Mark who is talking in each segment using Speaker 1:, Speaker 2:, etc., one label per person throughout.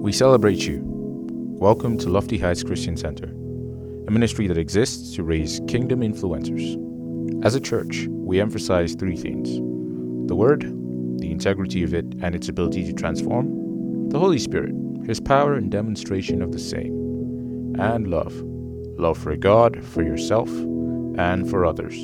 Speaker 1: We celebrate you. Welcome to Lofty Heights Christian Center, a ministry that exists to raise kingdom influencers. As a church, we emphasize three things the Word, the integrity of it and its ability to transform, the Holy Spirit, His power and demonstration of the same, and love love for God, for yourself, and for others.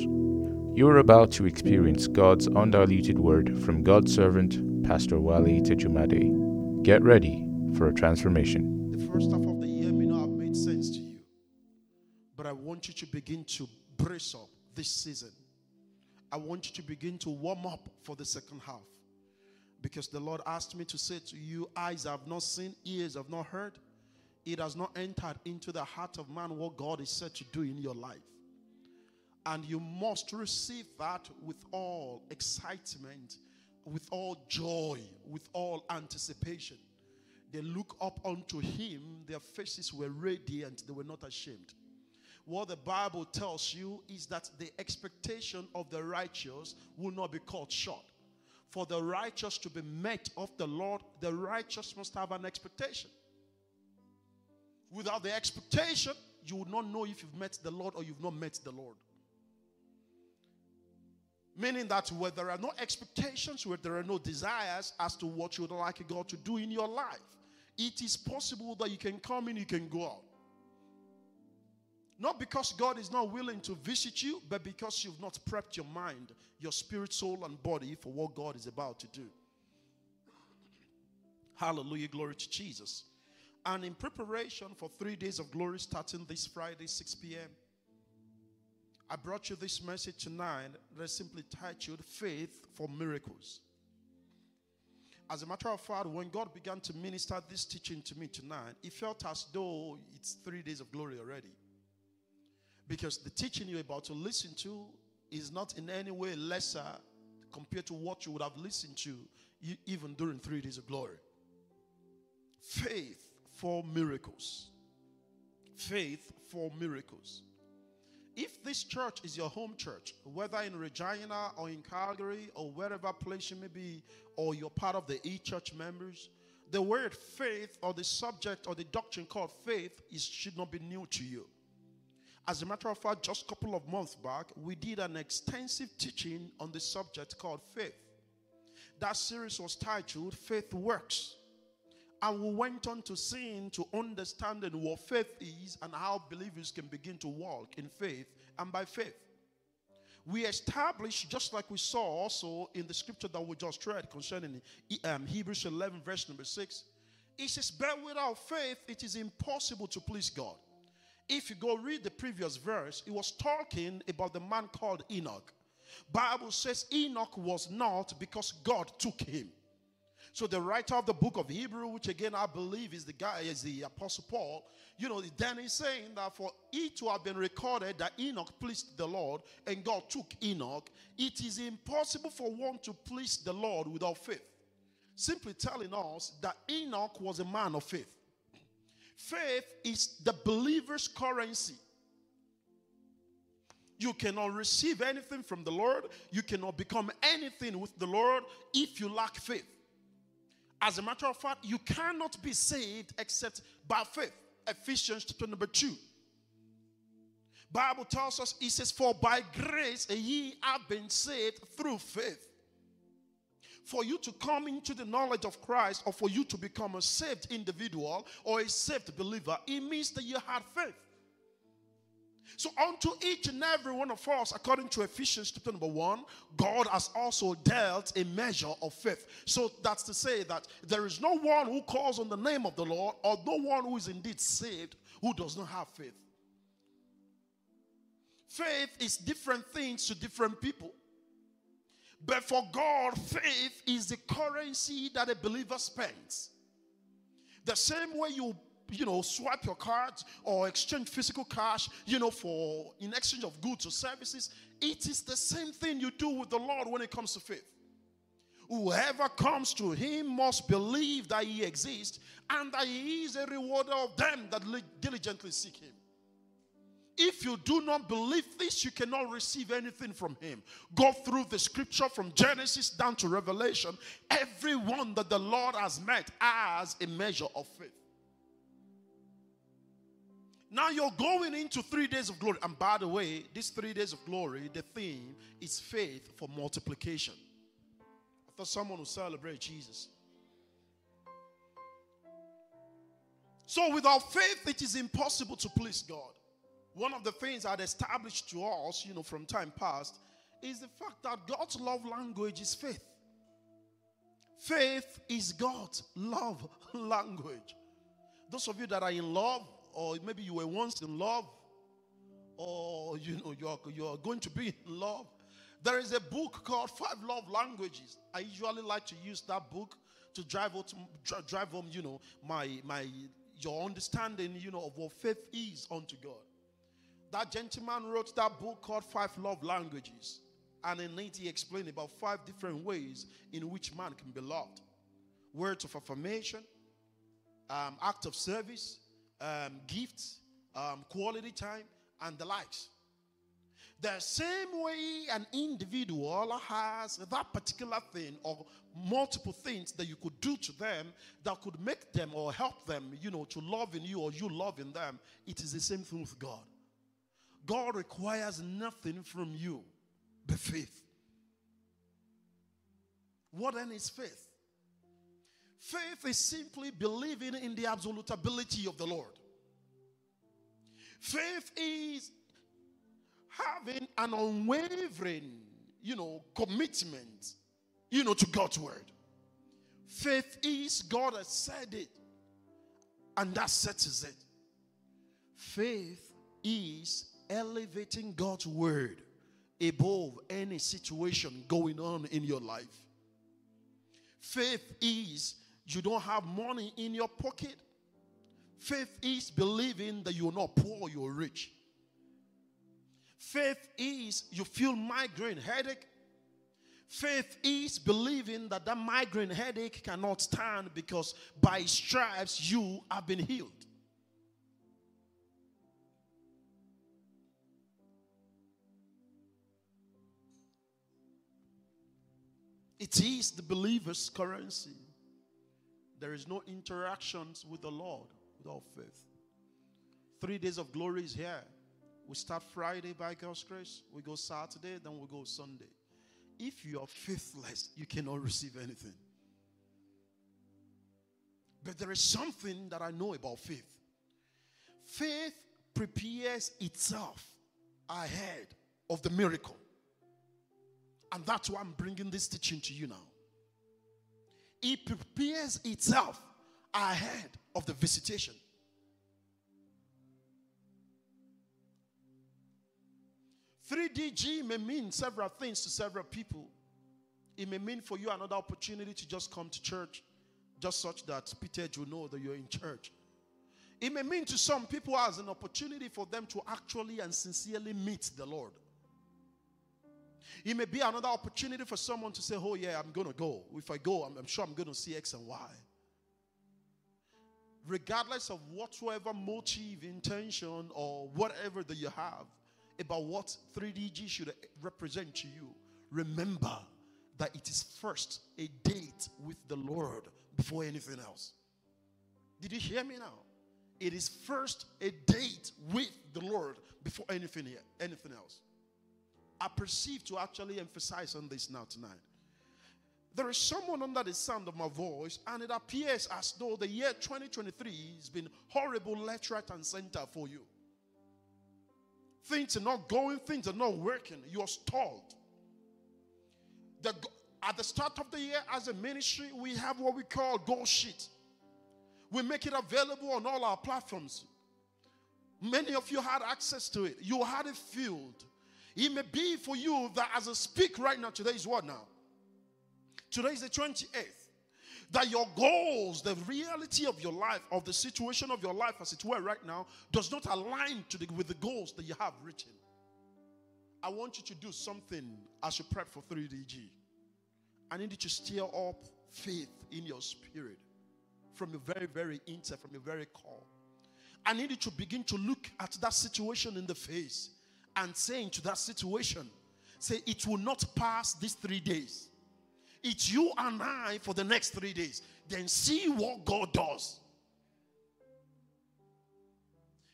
Speaker 1: You are about to experience God's undiluted word from God's servant, Pastor Wale Tejumade. Get ready for a transformation.
Speaker 2: The first half of the year may not have made sense to you, but I want you to begin to brace up this season. I want you to begin to warm up for the second half. Because the Lord asked me to say to you, eyes have not seen, ears have not heard, it has not entered into the heart of man what God is said to do in your life. And you must receive that with all excitement, with all joy, with all anticipation. They look up unto him, their faces were radiant, they were not ashamed. What the Bible tells you is that the expectation of the righteous will not be cut short. For the righteous to be met of the Lord, the righteous must have an expectation. Without the expectation, you will not know if you've met the Lord or you've not met the Lord. Meaning that where there are no expectations, where there are no desires as to what you would like God to do in your life, it is possible that you can come in, you can go out. Not because God is not willing to visit you, but because you've not prepped your mind, your spirit, soul, and body for what God is about to do. Hallelujah, glory to Jesus. And in preparation for three days of glory starting this Friday, 6 p.m., I brought you this message tonight that is simply titled Faith for Miracles. As a matter of fact, when God began to minister this teaching to me tonight, it felt as though it's three days of glory already. Because the teaching you're about to listen to is not in any way lesser compared to what you would have listened to even during three days of glory. Faith for miracles. Faith for miracles. If this church is your home church, whether in Regina or in Calgary or wherever place you may be, or you're part of the e church members, the word faith or the subject or the doctrine called faith is, should not be new to you. As a matter of fact, just a couple of months back, we did an extensive teaching on the subject called faith. That series was titled Faith Works. And we went on to seeing, to understanding what faith is and how believers can begin to walk in faith and by faith. We established, just like we saw also in the scripture that we just read concerning um, Hebrews 11, verse number 6, it says, But without faith, it is impossible to please God. If you go read the previous verse, it was talking about the man called Enoch. Bible says Enoch was not because God took him. So the writer of the book of Hebrew, which again I believe is the guy, is the apostle Paul, you know, then he's saying that for it to have been recorded that Enoch pleased the Lord and God took Enoch, it is impossible for one to please the Lord without faith. Simply telling us that Enoch was a man of faith. Faith is the believer's currency. You cannot receive anything from the Lord. You cannot become anything with the Lord if you lack faith. As a matter of fact, you cannot be saved except by faith. Ephesians chapter number 2. Bible tells us, it says, For by grace ye have been saved through faith. For you to come into the knowledge of Christ or for you to become a saved individual or a saved believer, it means that you had faith. So, unto each and every one of us, according to Ephesians chapter number one, God has also dealt a measure of faith. So, that's to say that there is no one who calls on the name of the Lord, or no one who is indeed saved who does not have faith. Faith is different things to different people. But for God, faith is the currency that a believer spends. The same way you you know, swipe your cards or exchange physical cash, you know, for in exchange of goods or services. It is the same thing you do with the Lord when it comes to faith. Whoever comes to him must believe that he exists and that he is a rewarder of them that diligently seek him. If you do not believe this, you cannot receive anything from him. Go through the scripture from Genesis down to Revelation. Everyone that the Lord has met has a measure of faith. Now you're going into three days of glory. And by the way, these three days of glory, the theme is faith for multiplication. I thought someone would celebrate Jesus. So without faith, it is impossible to please God. One of the things I'd established to us, you know, from time past, is the fact that God's love language is faith. Faith is God's love language. Those of you that are in love, or maybe you were once in love, or you know you're you're going to be in love. There is a book called Five Love Languages. I usually like to use that book to drive home, drive home, you know, my my your understanding, you know, of what faith is unto God. That gentleman wrote that book called Five Love Languages, and in it he explained about five different ways in which man can be loved: words of affirmation, um, act of service, um, gifts, um, quality time, and the likes. The same way an individual has that particular thing or multiple things that you could do to them that could make them or help them, you know, to love in you or you love in them, it is the same thing with God. God requires nothing from you but faith. What then is faith? Faith is simply believing in the absolute ability of the Lord. Faith is having an unwavering, you know, commitment, you know, to God's word. Faith is God has said it, and that settles it. Faith is elevating God's word above any situation going on in your life. Faith is you don't have money in your pocket. Faith is believing that you're not poor, you're rich. Faith is you feel migraine headache. Faith is believing that that migraine headache cannot stand because by stripes you have been healed. It is the believer's currency. There is no interactions with the Lord without faith. Three days of glory is here. We start Friday by God's grace. We go Saturday, then we go Sunday. If you are faithless, you cannot receive anything. But there is something that I know about faith. Faith prepares itself ahead of the miracle. And that's why I'm bringing this teaching to you now. It prepares itself ahead of the visitation. 3DG may mean several things to several people. It may mean for you another opportunity to just come to church, just such that Peter will know that you're in church. It may mean to some people as an opportunity for them to actually and sincerely meet the Lord. It may be another opportunity for someone to say, Oh, yeah, I'm going to go. If I go, I'm, I'm sure I'm going to see X and Y. Regardless of whatsoever motive, intention, or whatever that you have about what 3DG should represent to you, remember that it is first a date with the Lord before anything else. Did you hear me now? It is first a date with the Lord before anything, anything else. I perceive to actually emphasize on this now tonight. There is someone under the sound of my voice, and it appears as though the year 2023 has been horrible left, right, and center for you. Things are not going, things are not working. You're stalled. The, at the start of the year, as a ministry, we have what we call goal sheet. We make it available on all our platforms. Many of you had access to it. You had it filled. It may be for you that as I speak right now, today is what now? Today is the 28th. That your goals, the reality of your life, of the situation of your life as it were right now, does not align to the, with the goals that you have written. I want you to do something as you prep for 3DG. I need you to stir up faith in your spirit from your very, very inside, from your very core. I need you to begin to look at that situation in the face and saying to that situation, say, it will not pass these three days. It's you and I for the next three days. Then see what God does.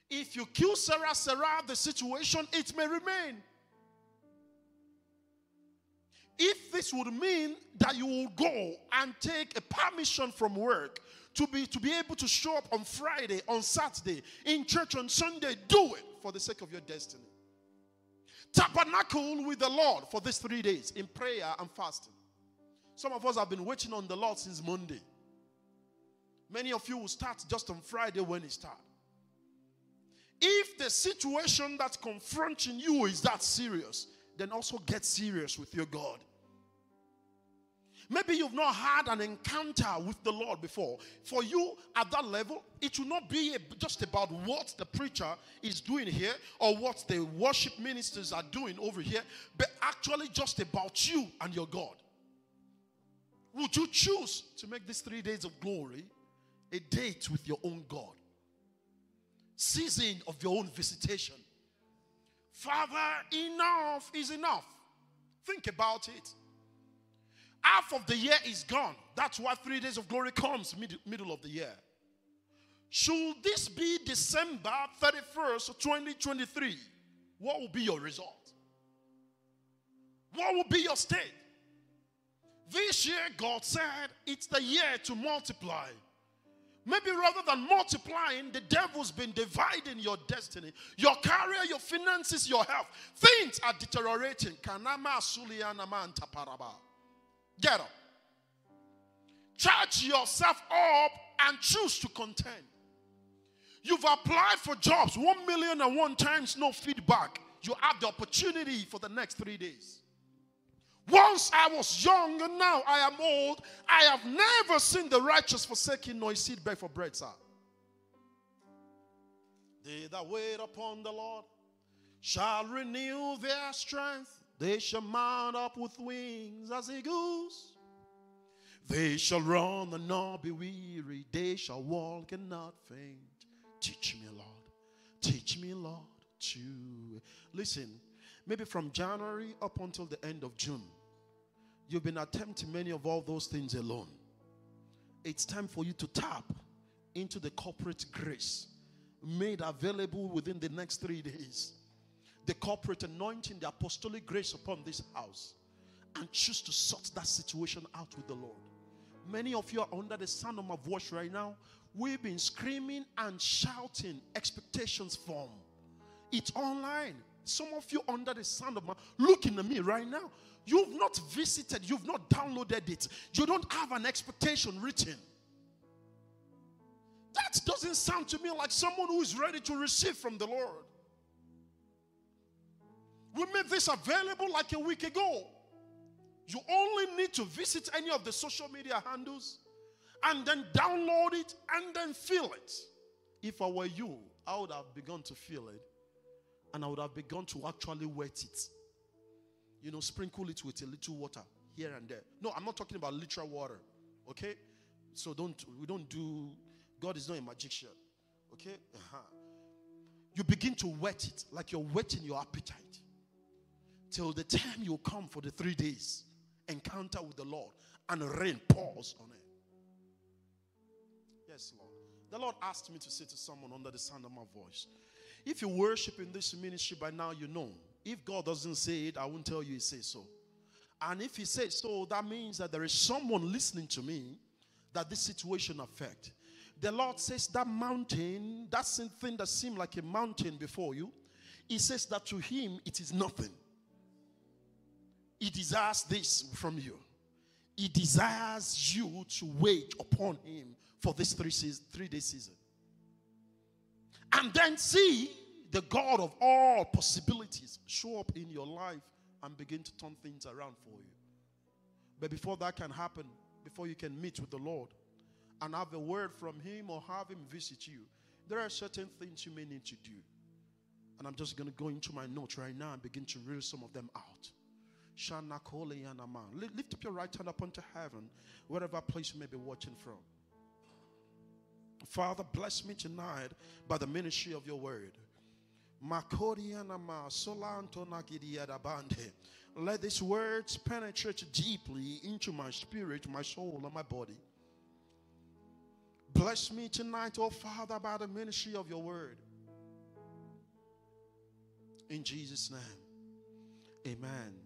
Speaker 2: If you que sera, sera, the situation, it may remain. If this would mean that you will go and take a permission from work to be to be able to show up on Friday, on Saturday, in church on Sunday, do it for the sake of your destiny. Tabernacle with the Lord for these three days in prayer and fasting. Some of us have been waiting on the Lord since Monday. Many of you will start just on Friday when it starts. If the situation that's confronting you is that serious, then also get serious with your God. Maybe you've not had an encounter with the Lord before. For you at that level, it will not be just about what the preacher is doing here or what the worship ministers are doing over here, but actually just about you and your God. Would you choose to make these three days of glory a date with your own God? Season of your own visitation. Father, enough is enough. Think about it. Half of the year is gone. That's why three days of glory comes mid- middle of the year. Should this be December 31st, 2023, what will be your result? What will be your state? This year, God said it's the year to multiply. Maybe rather than multiplying, the devil's been dividing your destiny, your career, your finances, your health. Things are deteriorating. Get up. Charge yourself up and choose to contend. You've applied for jobs, one million and one times, no feedback. You have the opportunity for the next three days. Once I was young and now I am old. I have never seen the righteous forsaking nor seed beg for bread, sir. They that wait upon the Lord shall renew their strength. They shall mount up with wings as eagles. They shall run and not be weary. They shall walk and not faint. Teach me, Lord. Teach me, Lord, to. Listen, maybe from January up until the end of June, you've been attempting many of all those things alone. It's time for you to tap into the corporate grace made available within the next three days. The corporate anointing, the apostolic grace upon this house, and choose to sort that situation out with the Lord. Many of you are under the sound of my voice right now. We've been screaming and shouting, expectations form. It's online. Some of you under the sound of my looking at me right now. You've not visited, you've not downloaded it, you don't have an expectation written. That doesn't sound to me like someone who is ready to receive from the Lord. We made this available like a week ago. You only need to visit any of the social media handles and then download it and then feel it. If I were you, I would have begun to feel it and I would have begun to actually wet it. You know, sprinkle it with a little water here and there. No, I'm not talking about literal water. Okay? So don't we don't do God is not a magician. Okay? Uh-huh. You begin to wet it like you're wetting your appetite. Till the time you come for the three days encounter with the Lord and rain pours on it. Yes, Lord. The Lord asked me to say to someone under the sound of my voice if you worship in this ministry by now, you know. If God doesn't say it, I won't tell you He says so. And if He says so, that means that there is someone listening to me that this situation affect. The Lord says that mountain, that thing that seemed like a mountain before you, He says that to Him it is nothing. He desires this from you. He desires you to wait upon Him for this three, three day season. And then see the God of all possibilities show up in your life and begin to turn things around for you. But before that can happen, before you can meet with the Lord and have a word from Him or have Him visit you, there are certain things you may need to do. And I'm just going to go into my notes right now and begin to reel some of them out. Lift up your right hand up unto heaven, wherever place you may be watching from. Father, bless me tonight by the ministry of your word. Let these words penetrate deeply into my spirit, my soul, and my body. Bless me tonight, oh Father, by the ministry of your word. In Jesus' name, amen.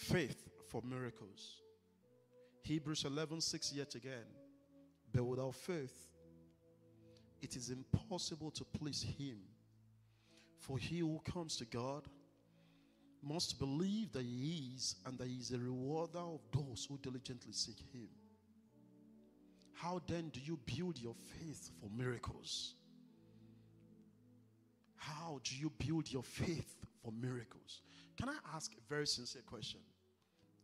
Speaker 2: Faith for miracles. Hebrews 11 6 yet again. But without faith, it is impossible to please Him. For he who comes to God must believe that He is and that He is a rewarder of those who diligently seek Him. How then do you build your faith for miracles? How do you build your faith for miracles? Can I ask a very sincere question?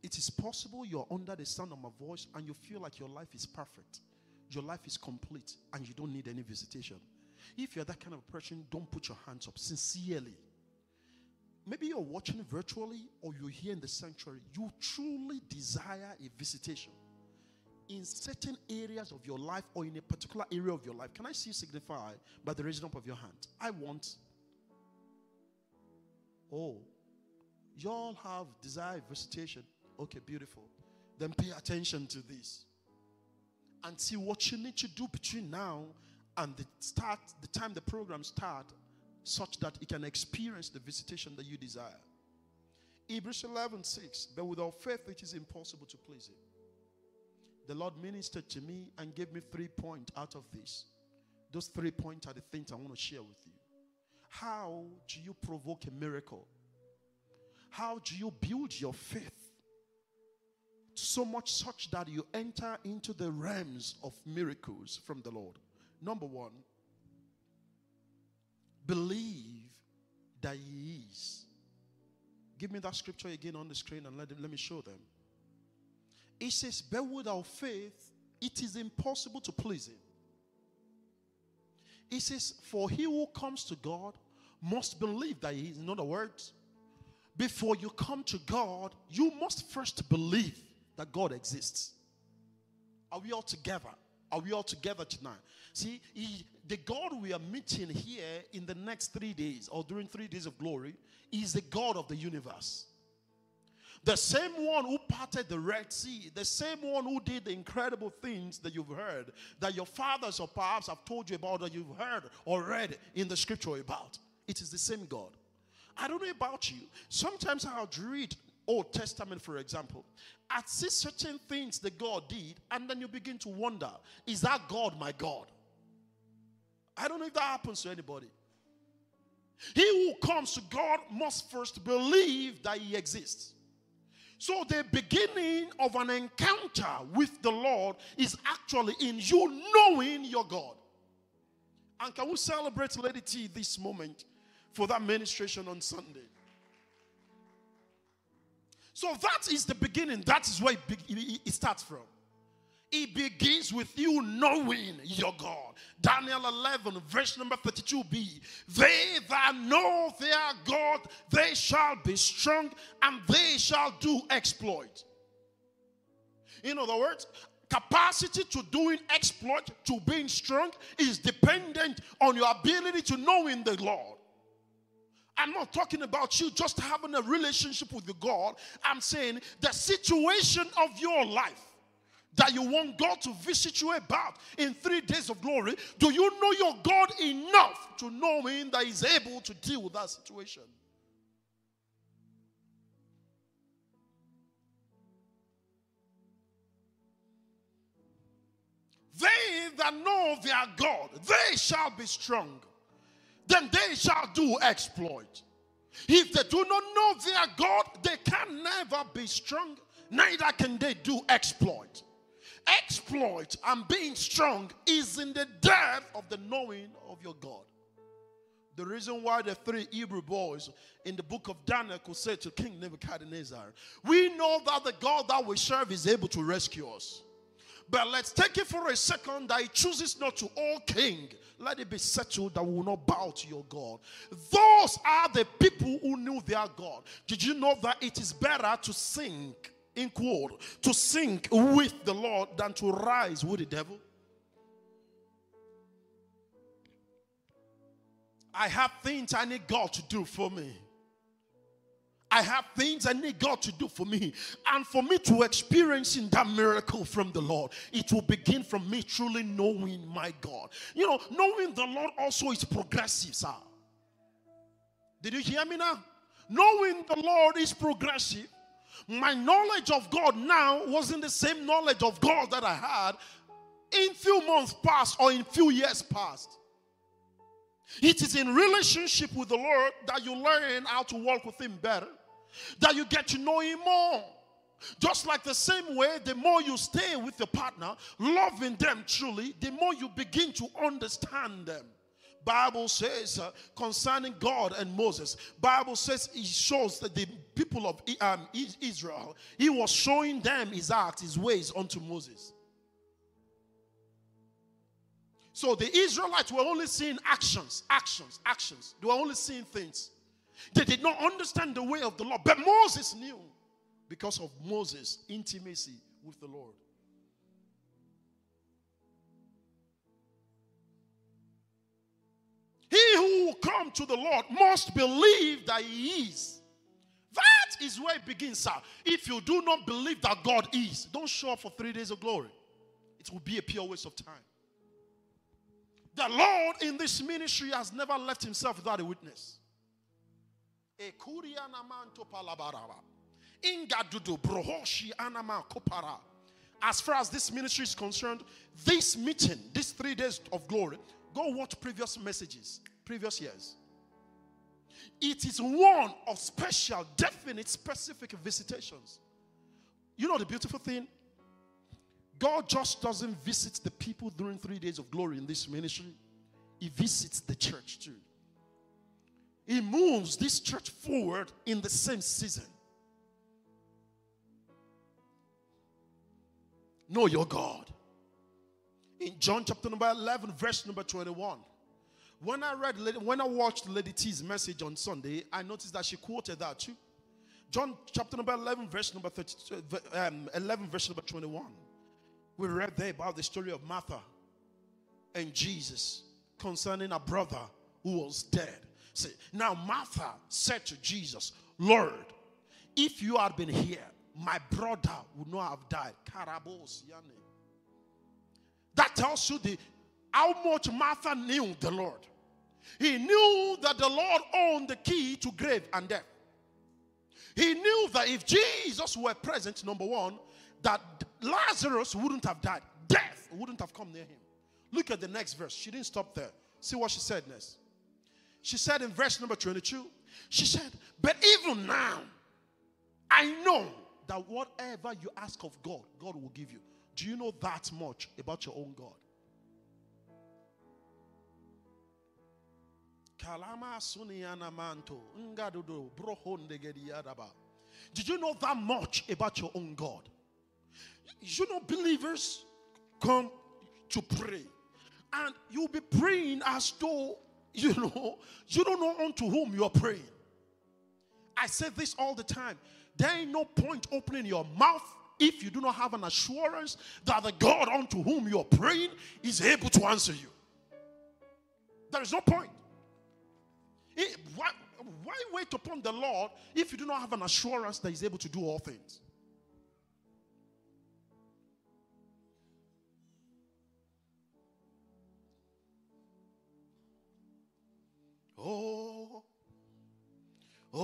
Speaker 2: It is possible you're under the sound of my voice and you feel like your life is perfect, your life is complete, and you don't need any visitation. If you're that kind of person, don't put your hands up sincerely. Maybe you're watching virtually or you're here in the sanctuary. You truly desire a visitation in certain areas of your life or in a particular area of your life. Can I see you signify by the raising up of your hand? I want. Oh, y'all have desire visitation. Okay, beautiful. Then pay attention to this and see what you need to do between now and the start, the time the program start, such that it can experience the visitation that you desire. Hebrews 11 6. But without faith, it is impossible to please Him the Lord ministered to me and gave me three points out of this. Those three points are the things I want to share with you. How do you provoke a miracle? How do you build your faith? So much such that you enter into the realms of miracles from the Lord. Number one, believe that He is. Give me that scripture again on the screen and let, let me show them. It says, But without faith, it is impossible to please Him. It says, For he who comes to God must believe that He is. In other words, before you come to God, you must first believe that God exists. Are we all together? Are we all together tonight? See, he, the God we are meeting here in the next three days or during three days of glory is the God of the universe. The same one who parted the Red Sea, the same one who did the incredible things that you've heard, that your fathers or perhaps have told you about, that you've heard or read in the scripture about. It is the same God. I don't know about you. Sometimes I'll read Old Testament, for example. I see certain things that God did, and then you begin to wonder, is that God my God? I don't know if that happens to anybody. He who comes to God must first believe that He exists. So, the beginning of an encounter with the Lord is actually in you knowing your God. And can we celebrate Lady T this moment for that ministration on Sunday? So, that is the beginning. That is where it starts from. It begins with you knowing your God. Daniel 11, verse number 32b. They that know their God, they shall be strong and they shall do exploit. In other words, capacity to doing exploit, to being strong, is dependent on your ability to know in the Lord. I'm not talking about you just having a relationship with God. I'm saying the situation of your life that you want God to visit you about in three days of glory, do you know your God enough to know Him that He's able to deal with that situation? They that know their God, they shall be strong. Then they shall do exploit. If they do not know their God, they can never be strong, neither can they do exploit exploit and being strong is in the depth of the knowing of your God. The reason why the three Hebrew boys in the book of Daniel could say to King Nebuchadnezzar, We know that the God that we serve is able to rescue us. But let's take it for a second that he chooses not to, O king, let it be settled that we will not bow to your God. Those are the people who knew their God. Did you know that it is better to sink, in quote, to sink with the Lord than to rise with the devil? I have things I need God to do for me. I have things I need God to do for me. And for me to experience in that miracle from the Lord, it will begin from me truly knowing my God. You know, knowing the Lord also is progressive, sir. Did you hear me now? Knowing the Lord is progressive. My knowledge of God now wasn't the same knowledge of God that I had in few months past or in few years past. It is in relationship with the Lord that you learn how to walk with Him better, that you get to know Him more. Just like the same way, the more you stay with your partner, loving them truly, the more you begin to understand them. Bible says uh, concerning God and Moses, Bible says he shows that the people of um, Israel, he was showing them his acts, his ways unto Moses. So the Israelites were only seeing actions, actions, actions. They were only seeing things. They did not understand the way of the Lord. But Moses knew because of Moses' intimacy with the Lord. He who will come to the Lord must believe that He is. That is where it begins, sir. If you do not believe that God is, don't show up for three days of glory. It will be a pure waste of time. The Lord in this ministry has never left himself without a witness. As far as this ministry is concerned, this meeting, these three days of glory, go watch previous messages, previous years. It is one of special, definite, specific visitations. You know the beautiful thing? God just doesn't visit the people during three days of glory in this ministry, He visits the church too. He moves this church forward in the same season. Know your God. In John chapter number 11, verse number 21. When I read, when I watched Lady T's message on Sunday, I noticed that she quoted that too. John chapter number 11, verse number 32, um, 11, verse number 21 we read there about the story of Martha and Jesus concerning a brother who was dead. See, now Martha said to Jesus, Lord, if you had been here, my brother would not have died. That tells you the how much Martha knew the Lord. He knew that the Lord owned the key to grave and death. He knew that if Jesus were present, number one, that Lazarus wouldn't have died. Death wouldn't have come near him. Look at the next verse. She didn't stop there. See what she said next. She said in verse number 22, she said, But even now, I know that whatever you ask of God, God will give you. Do you know that much about your own God? Did you know that much about your own God? You know, believers come to pray, and you'll be praying as though you know you don't know unto whom you're praying. I say this all the time. There ain't no point opening your mouth if you do not have an assurance that the God unto whom you're praying is able to answer you. There is no point. It, why, why wait upon the Lord if you do not have an assurance that He's able to do all things? Oh, oh,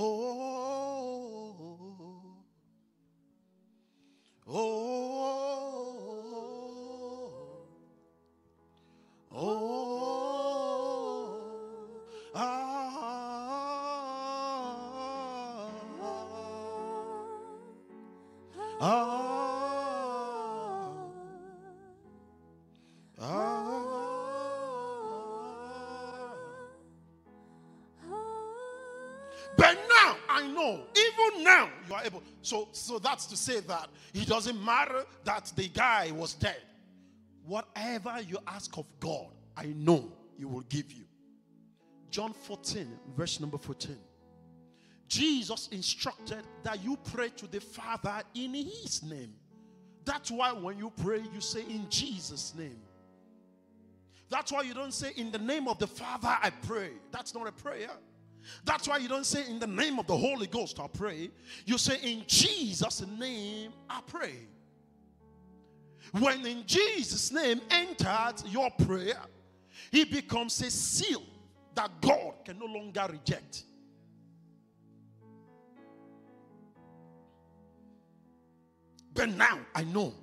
Speaker 2: oh, oh, ah, ah. Are able. So, so that's to say that it doesn't matter that the guy was dead. Whatever you ask of God, I know He will give you. John 14, verse number 14. Jesus instructed that you pray to the Father in His name. That's why when you pray, you say in Jesus' name. That's why you don't say, In the name of the Father, I pray. That's not a prayer. That's why you don't say, In the name of the Holy Ghost, I pray. You say, In Jesus' name, I pray. When in Jesus' name enters your prayer, he becomes a seal that God can no longer reject. But now I know.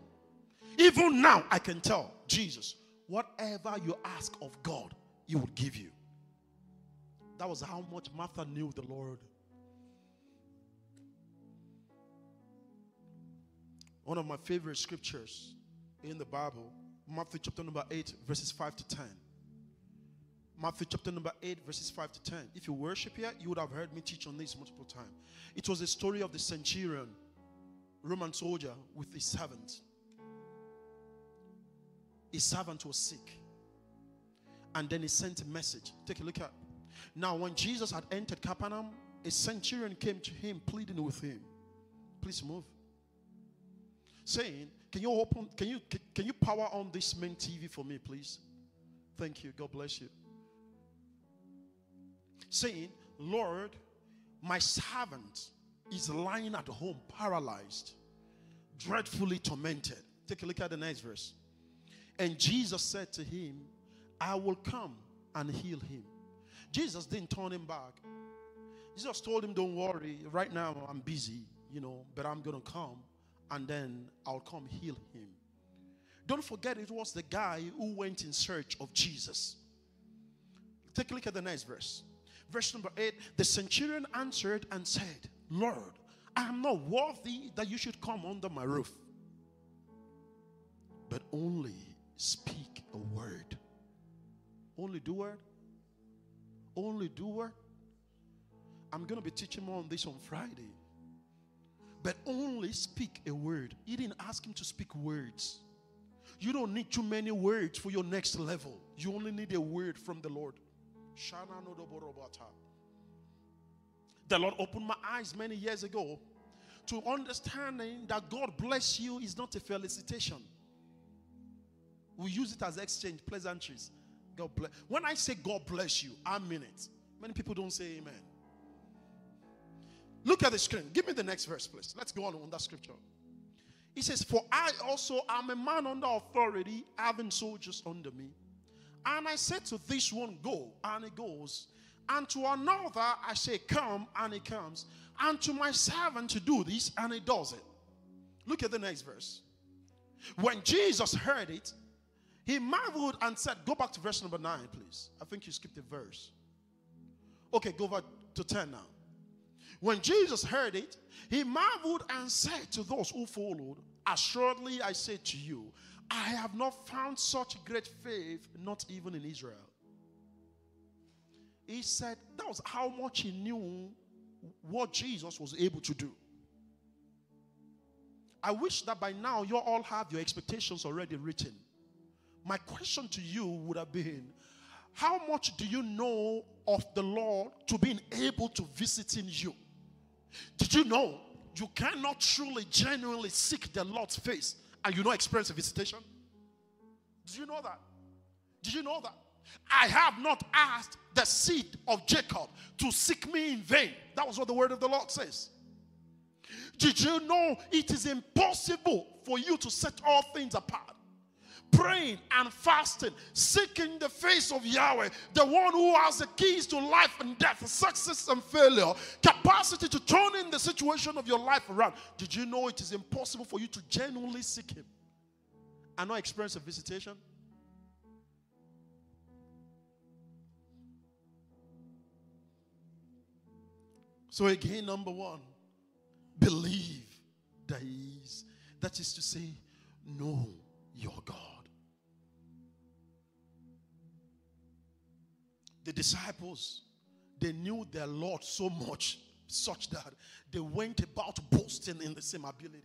Speaker 2: Even now I can tell Jesus, whatever you ask of God, He will give you. That was how much Martha knew the Lord. One of my favorite scriptures in the Bible, Matthew chapter number 8, verses 5 to 10. Matthew chapter number 8, verses 5 to 10. If you worship here, you would have heard me teach on this multiple times. It was the story of the centurion, Roman soldier, with his servant. His servant was sick. And then he sent a message. Take a look at. Now, when Jesus had entered Capernaum, a centurion came to him, pleading with him. Please move. Saying, Can you open, can you can you power on this main TV for me, please? Thank you. God bless you. Saying, Lord, my servant is lying at home, paralyzed, dreadfully tormented. Take a look at the next verse. And Jesus said to him, I will come and heal him. Jesus didn't turn him back. Jesus told him, Don't worry, right now I'm busy, you know, but I'm going to come and then I'll come heal him. Don't forget, it was the guy who went in search of Jesus. Take a look at the next verse. Verse number 8 The centurion answered and said, Lord, I am not worthy that you should come under my roof, but only speak a word. Only do word? Only do word? I'm going to be teaching more on this on Friday. But only speak a word. He didn't ask him to speak words. You don't need too many words for your next level. You only need a word from the Lord. The Lord opened my eyes many years ago to understanding that God bless you is not a felicitation. We use it as exchange, pleasantries. God bless. When I say God bless you, I mean it. Many people don't say amen. Look at the screen. Give me the next verse, please. Let's go on on that scripture. He says, For I also am a man under authority, having soldiers under me. And I said to this one, Go, and he goes. And to another, I say, Come, and he comes. And to my servant to do this, and he does it. Look at the next verse. When Jesus heard it, he marveled and said, Go back to verse number 9, please. I think you skipped a verse. Okay, go back to 10 now. When Jesus heard it, he marveled and said to those who followed, Assuredly I say to you, I have not found such great faith, not even in Israel. He said that was how much he knew what Jesus was able to do. I wish that by now you all have your expectations already written. My question to you would have been how much do you know of the Lord to being able to visit in you? Did you know you cannot truly, genuinely seek the Lord's face and you not experience a visitation? Did you know that? Did you know that? I have not asked the seed of Jacob to seek me in vain. That was what the word of the Lord says. Did you know it is impossible for you to set all things apart? Praying and fasting, seeking the face of Yahweh, the one who has the keys to life and death, success and failure, capacity to turn in the situation of your life around. Did you know it is impossible for you to genuinely seek Him and not experience a visitation? So, again, number one, believe that He is. That is to say, know your God. The disciples, they knew their Lord so much, such that they went about boasting in the same ability.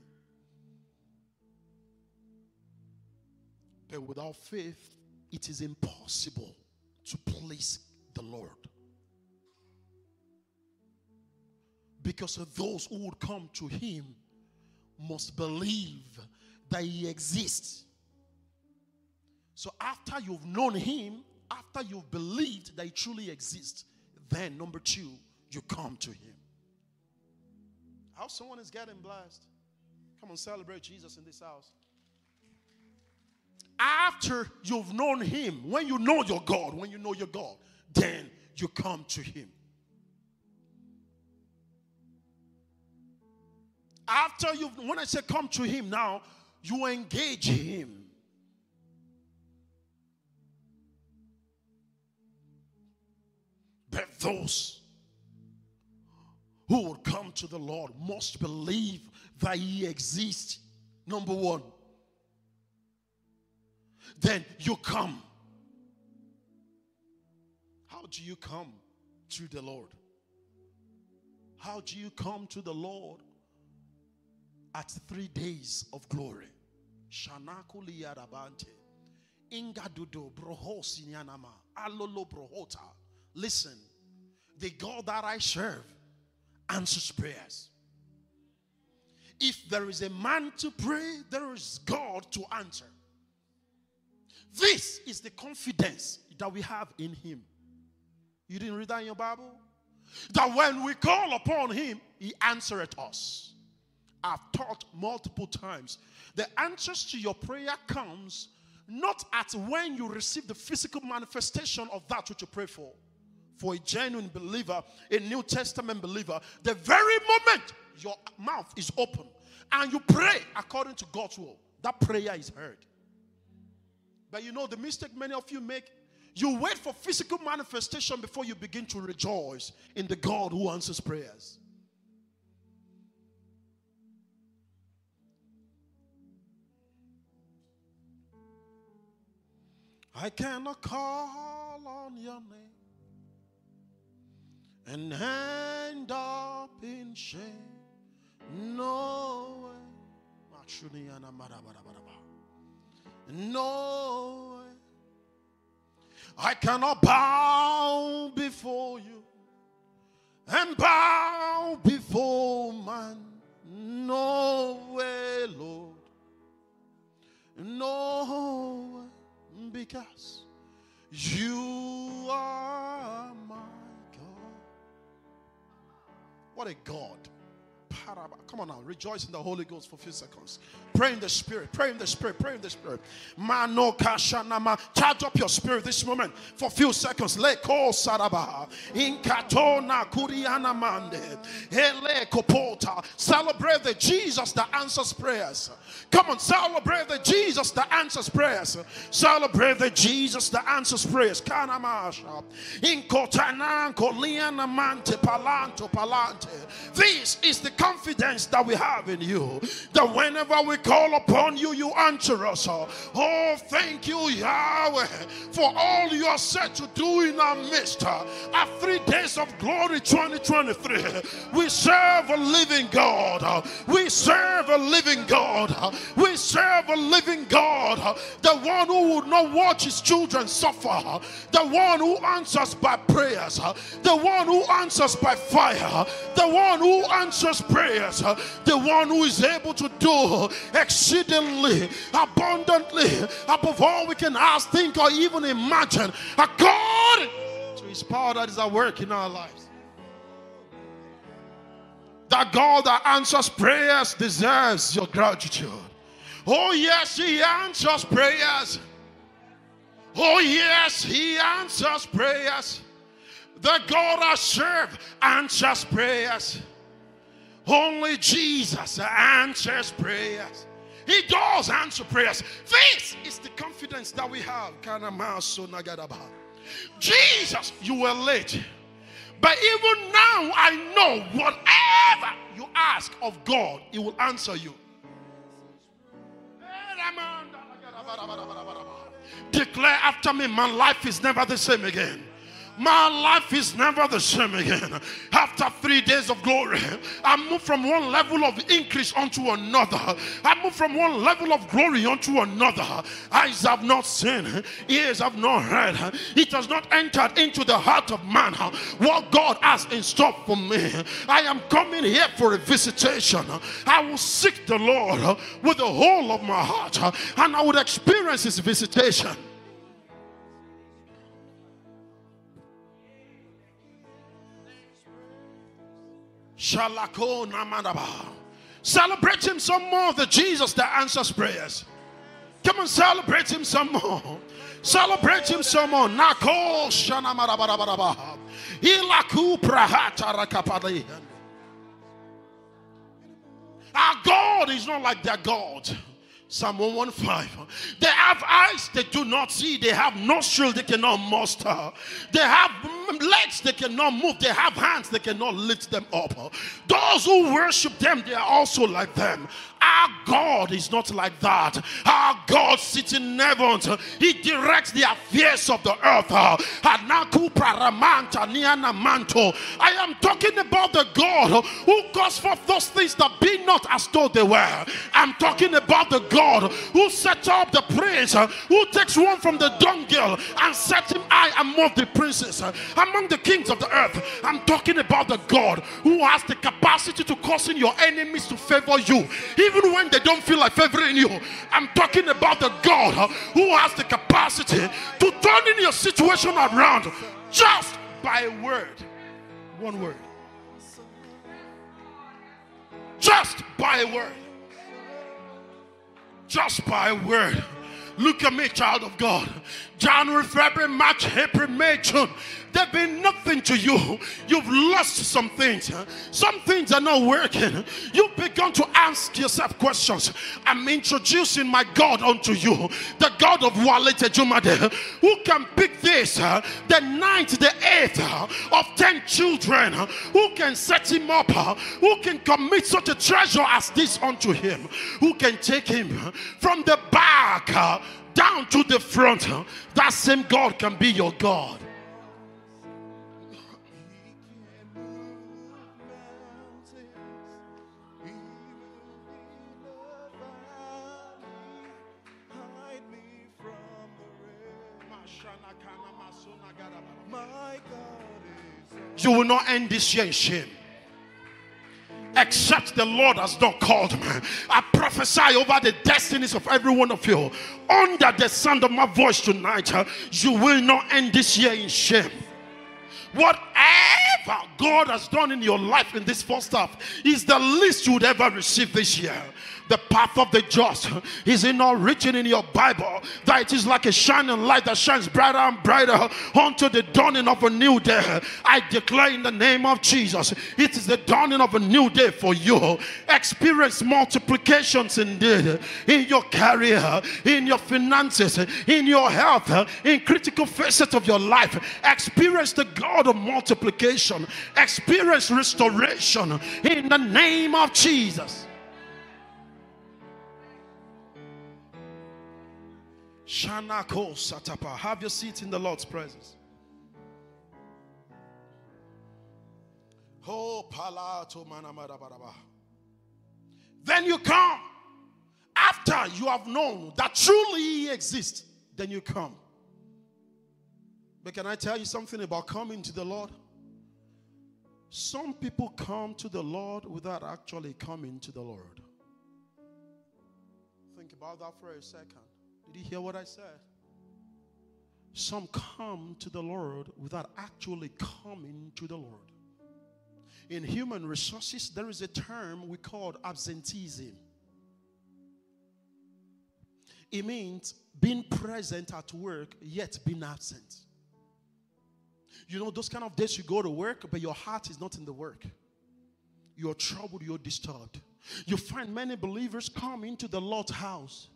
Speaker 2: But without faith, it is impossible to please the Lord. Because those who would come to Him must believe that He exists So after you've known him, after you've believed that he truly exists, then number two, you come to him. How someone is getting blessed. Come on, celebrate Jesus in this house. After you've known him, when you know your God, when you know your God, then you come to him. After you've, when I say come to him now, you engage him. Those who would come to the Lord must believe that He exists. Number one. Then you come. How do you come to the Lord? How do you come to the Lord at three days of glory? Ingadudo. Alolo brohota. Listen, the God that I serve answers prayers. If there is a man to pray, there is God to answer. This is the confidence that we have in Him. You didn't read that in your Bible? That when we call upon Him, He answereth us. I've taught multiple times. The answers to your prayer comes not at when you receive the physical manifestation of that which you pray for for a genuine believer, a New Testament believer, the very moment your mouth is open and you pray according to God's will, that prayer is heard. But you know the mistake many of you make? You wait for physical manifestation before you begin to rejoice in the God who answers prayers. I cannot call on your name and end up in shame. No way. No way. I cannot bow before you and bow before man. No way, Lord. No way. Because you are my what a God. Come on now, rejoice in the Holy Ghost for a few seconds. Pray in the Spirit, pray in the Spirit, pray in the Spirit. Mano kashanama. Charge up your spirit this moment for a few seconds. Leko sarabaha. Inkatona kuriana mande. Hele kopota. Celebrate the Jesus that answers prayers. Come on, celebrate the Jesus that answers prayers. Celebrate the Jesus that answers prayers. Kanamasha. Inkotana koliana mante palanto palante. This is the confidence that we have in you. That whenever we call upon you, you answer us. Oh, thank you, Yahweh, for all you are set to do in our midst. At three days of glory 2023, we serve a living God. We serve a living God. We serve a living God. The one who would not watch his children suffer. The one who answers by prayers. The one who answers by fire. The one who answers prayers. Uh, the one who is able to do exceedingly, abundantly, above all we can ask, think, or even imagine, according to his power that is at work in our lives. That God that answers prayers deserves your gratitude. Oh, yes, He answers prayers. Oh, yes, He answers prayers. The God I serve answers prayers. Only Jesus answers prayers. He does answer prayers. This is the confidence that we have. Jesus, you were late. But even now, I know whatever you ask of God, He will answer you. Declare after me, my life is never the same again. My life is never the same again. After three days of glory, I move from one level of increase onto another. I move from one level of glory onto another. Eyes have not seen, ears have not heard. It has not entered into the heart of man what God has in store for me. I am coming here for a visitation. I will seek the Lord with the whole of my heart and I would experience his visitation. Shalako namadaba. Celebrate him some more, the Jesus that answers prayers. Come and celebrate him some more. Celebrate him some more. Nako shanamarabarabaraba. Ilaku. Our God is not like their God. Psalm 115. They have eyes they do not see. They have nostrils they cannot muster. They have legs they cannot move. They have hands they cannot lift them up. Those who worship them, they are also like them. Our God is not like that. Our God sits in heaven. He directs the affairs of the earth. I am talking about the God who caused forth those things that be not as though they were. I'm talking about the God who set up the prince, who takes one from the dunghill and set him high among the princes, among the kings of the earth. I'm talking about the God who has the capacity to cause in your enemies to favor you. Even even when they don't feel like favoring you. I'm talking about the God who has the capacity to turn in your situation around just by a word. One word. Just by a word. Just by a word. Look at me, child of God. January, February, March, April, May, June. They've been nothing to you. You've lost some things. Some things are not working. You've begun to ask yourself questions. I'm introducing my God unto you, the God of Wale Tejumade, who can pick this, the ninth, the eighth of ten children, who can set him up, who can commit such a treasure as this unto him, who can take him from the back down to the front. That same God can be your God. You will not end this year in shame except the Lord has not called me. I prophesy over the destinies of every one of you under the sound of my voice tonight. Uh, you will not end this year in shame. Whatever God has done in your life in this first half is the least you would ever receive this year. The path of the just is it not written in your Bible that it is like a shining light that shines brighter and brighter unto the dawning of a new day? I declare in the name of Jesus, it is the dawning of a new day for you. Experience multiplications indeed in your career, in your finances, in your health, in critical facets of your life. Experience the God of multiplication, experience restoration in the name of Jesus. Shanako Satapa. Have your seat in the Lord's presence. Oh. Then you come. After you have known that truly He exists, then you come. But can I tell you something about coming to the Lord? Some people come to the Lord without actually coming to the Lord. Think about that for a second. Did you hear what I said? Some come to the Lord without actually coming to the Lord. In human resources, there is a term we call absenteeism. It means being present at work yet being absent. You know, those kind of days you go to work, but your heart is not in the work. You're troubled, you're disturbed. You find many believers come into the Lord's house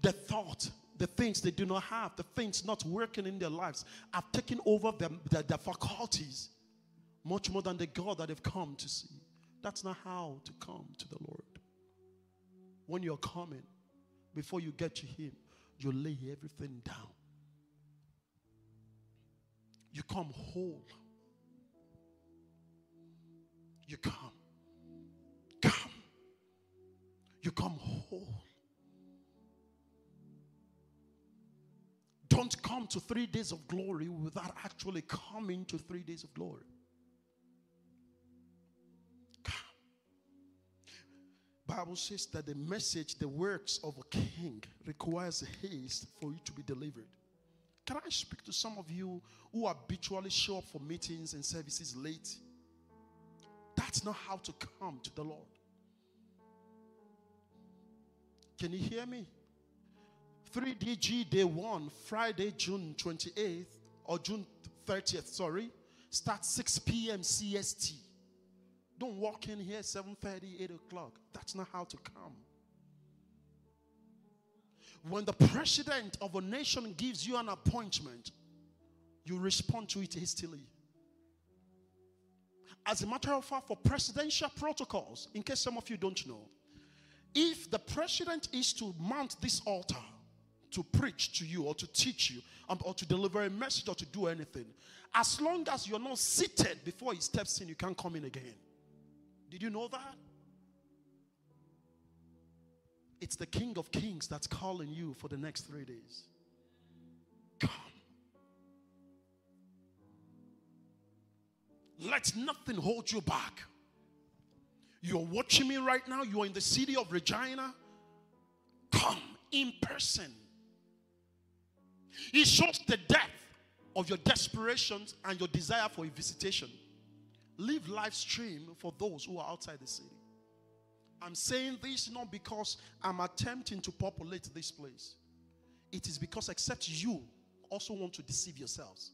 Speaker 2: the thought, the things they do not have, the things not working in their lives, have taken over them, their, faculties much more than the God that they've come to see. That's not how to come to the Lord. When you're coming, before you get to Him, you lay everything down. You come whole. You come. Come. You come whole. Don't come to three days of glory without actually coming to three days of glory. Come. Bible says that the message, the works of a king requires haste for you to be delivered. Can I speak to some of you who habitually show up for meetings and services late? That's not how to come to the Lord. Can you hear me? 3DG Day 1, Friday, June 28th, or June 30th, sorry, starts 6 p.m. CST. Don't walk in here 7:30, 8 o'clock. That's not how to come. When the president of a nation gives you an appointment, you respond to it hastily. As a matter of fact, for presidential protocols, in case some of you don't know, if the president is to mount this altar to preach to you or to teach you um, or to deliver a message or to do anything, as long as you're not seated before he steps in, you can't come in again. Did you know that? It's the King of Kings that's calling you for the next three days. Come. Let nothing hold you back. You're watching me right now. You're in the city of Regina. Come in person. It shows the depth of your desperations and your desire for a visitation. Live live stream for those who are outside the city. I'm saying this not because I'm attempting to populate this place. It is because, except you also want to deceive yourselves,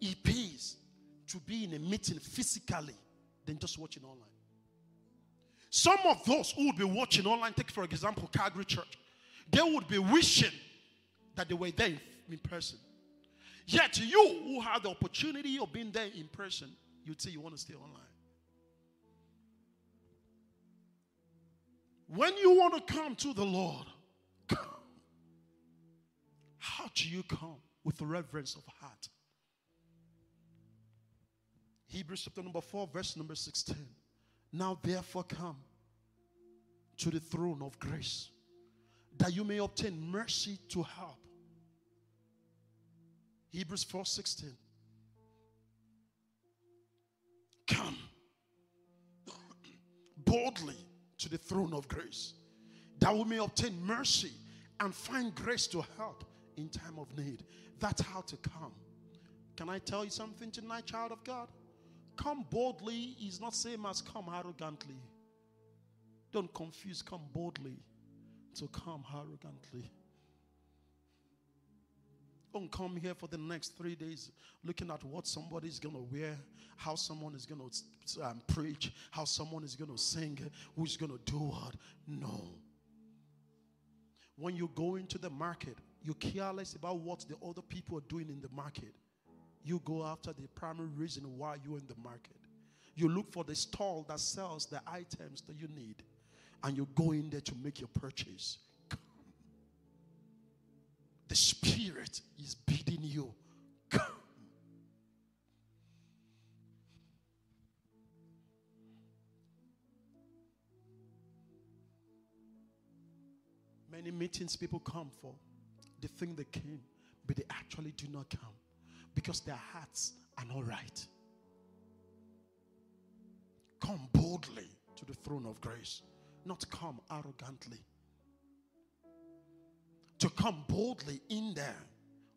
Speaker 2: it pays to be in a meeting physically than just watching online. Some of those who would be watching online, take for example Calgary Church, they would be wishing that they were there in person. Yet you who had the opportunity of being there in person, you'd say you want to stay online. When you want to come to the Lord, come. How do you come? With reverence of heart. Hebrews chapter number 4, verse number 16. Now therefore come to the throne of grace that you may obtain mercy to help. Hebrews 4:16. Come boldly to the throne of grace that we may obtain mercy and find grace to help in time of need. That's how to come. Can I tell you something tonight, child of God? Come boldly is not same as come arrogantly. Don't confuse come boldly to come arrogantly. Don't come here for the next three days looking at what somebody's going to wear, how someone is going to um, preach, how someone is going to sing, who's going to do what. No. When you go into the market, you're careless about what the other people are doing in the market. You go after the primary reason why you're in the market. You look for the stall that sells the items that you need, and you go in there to make your purchase. Come. The Spirit is bidding you, come. Many meetings people come for, they think they came, but they actually do not come because their hearts are not right. Come boldly to the throne of grace, not come arrogantly to come boldly in there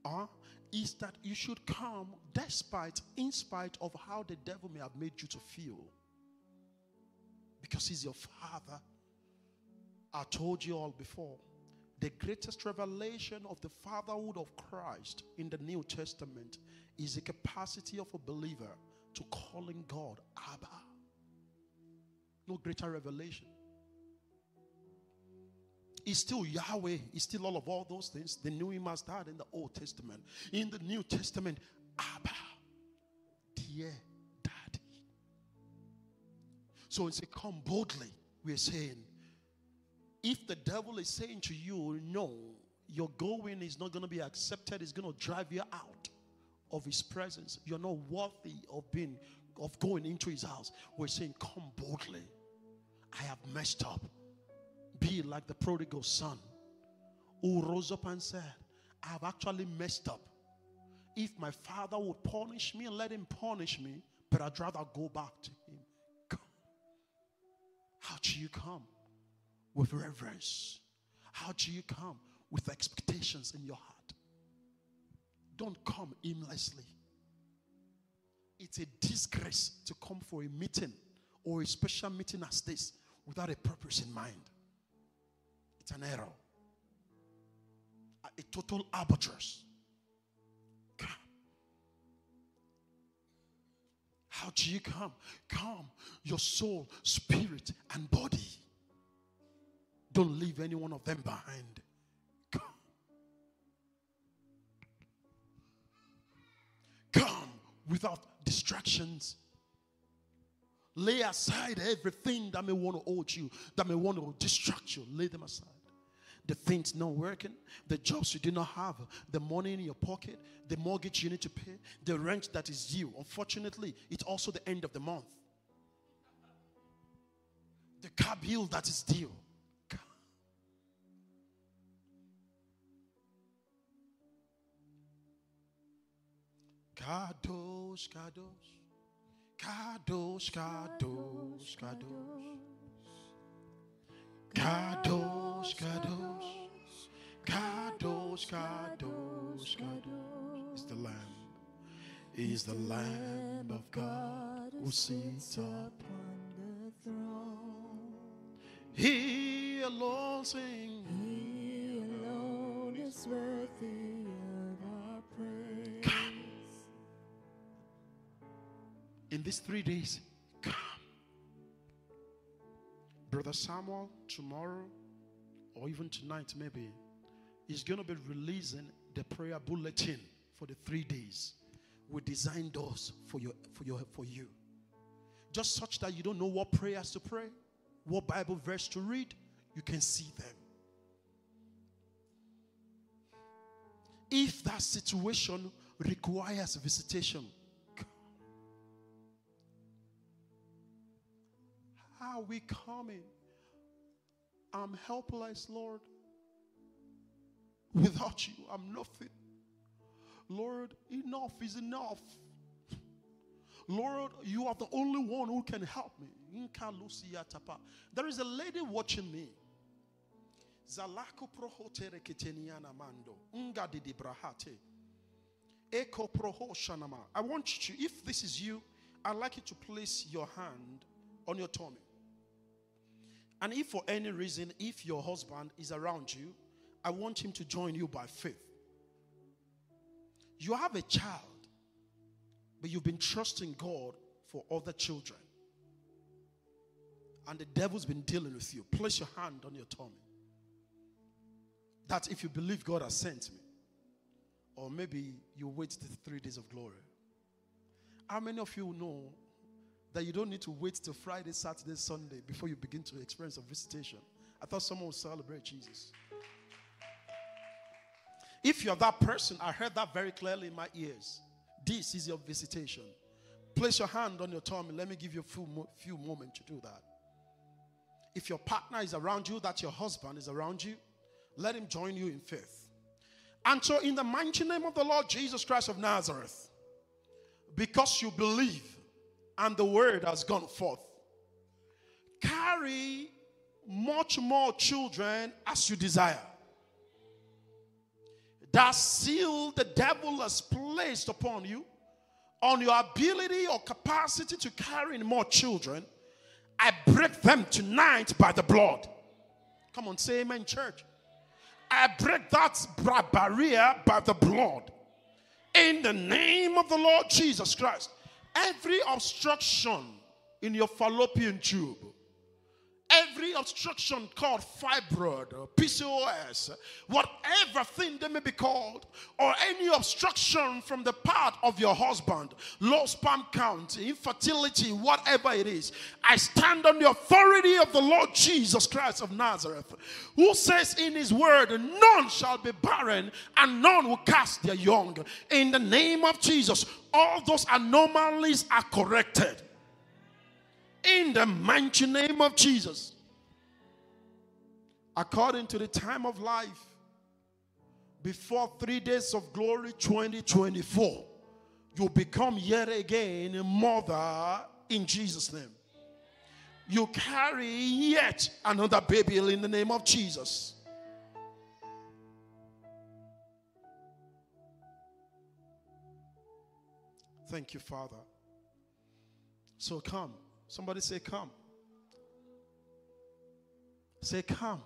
Speaker 2: uh, is that you should come despite, in spite of how the devil may have made you to feel. Because he's your father. I told you all before. The greatest revelation of the fatherhood of Christ in the New Testament is the capacity of a believer to calling God Abba. No greater revelation. He's still Yahweh. He's still all of all those things. They knew him as that in the Old Testament. In the New Testament, Abba, dear daddy. So it's a come boldly. We're saying, if the devil is saying to you, no, your going is not going to be accepted, it's going to drive you out of his presence. You're not worthy of being of going into his house. We're saying, come boldly. I have messed up be like the prodigal son who rose up and said, I've actually messed up. If my father would punish me, let him punish me, but I'd rather go back to him. Come. How do you come? With reverence. How do you come? With expectations in your heart. Don't come aimlessly. It's a disgrace to come for a meeting or a special meeting as this without a purpose in mind. It's an error, a, total albatross. Come. How do you come? Come, your soul, spirit, and body. Don't leave any one of them behind. Come. Come without distractions. Lay aside everything that may want to hold you, that may want to distract you. Lay them aside. The things not working, the jobs you do not have, the money in your pocket, the mortgage you need to pay, the rent that is due. Unfortunately, it's also the end of the month. The car bill that is due. Kadosh, Kadosh. Kadosh, Kadosh, Kadosh. Kadosh, Kadosh. Kadosh, Kadosh, Kadosh. Is the Lamb. Is the Lamb of God who sits upon the throne. He alone sings.
Speaker 3: He alone is worthy of our praise.
Speaker 2: in these three days, come. Brother Samuel, tomorrow or even tonight, maybe, is going to be releasing the prayer bulletin for the three days. We designed those for your for your for you. Just such that you don't know what prayers to pray, what Bible verse to read, you can see them. If that situation requires visitation, How are we coming? I'm helpless, Lord. Without you, I'm nothing. Lord, enough is enough. Lord, you are the only one who can help me. There is a lady watching me. Zalako prohotere keteniana mando. Nga didi brahate. Eko proho shanama. I want you if this is you, I'd like you to place your hand on your tummy. And if for any reason, if your husband is around you, I want him to join you by faith. You have a child, but you've been trusting God for other children. And the devil's been dealing with you. Place your hand on your tummy. That if you believe God has sent me, or maybe you wait the three days of glory. How many of you know that you don't need to wait till Friday, Saturday, Sunday before you begin to experience a visitation. I thought someone would celebrate Jesus. If you're that person, I heard that very clearly in my ears. This is your visitation. Place your hand on your tummy. Let me give you a few, few moments to do that. If your partner is around you, that your husband is around you, let him join you in faith. And so, in the mighty name of the Lord Jesus Christ of Nazareth, because you believe and the word has gone forth. Carry much more children as you desire. That seal the devil has placed upon you, on your ability or capacity to carry more children, I break them tonight by the blood. Come on, say amen, church. I break that barrier by the blood. In the name of the Lord Jesus Christ. Every obstruction in your fallopian tube, every obstruction called fibroid, uh, or PCOS, uh, whatever thing they may be called, or any obstruction from the part of your husband, low sperm count, infertility, whatever it is, I stand on the authority of the Lord Jesus Christ of Nazareth, who says in his word, None shall be barren and none will cast their young. In the name of Jesus, all those anomalies are corrected in the mighty name of Jesus. According to the time of life, before three days of glory 2024, you become yet again a mother in Jesus' name. You carry yet another baby in the name of Jesus. Thank you, Father. So come. Somebody say, Come. Say, Come.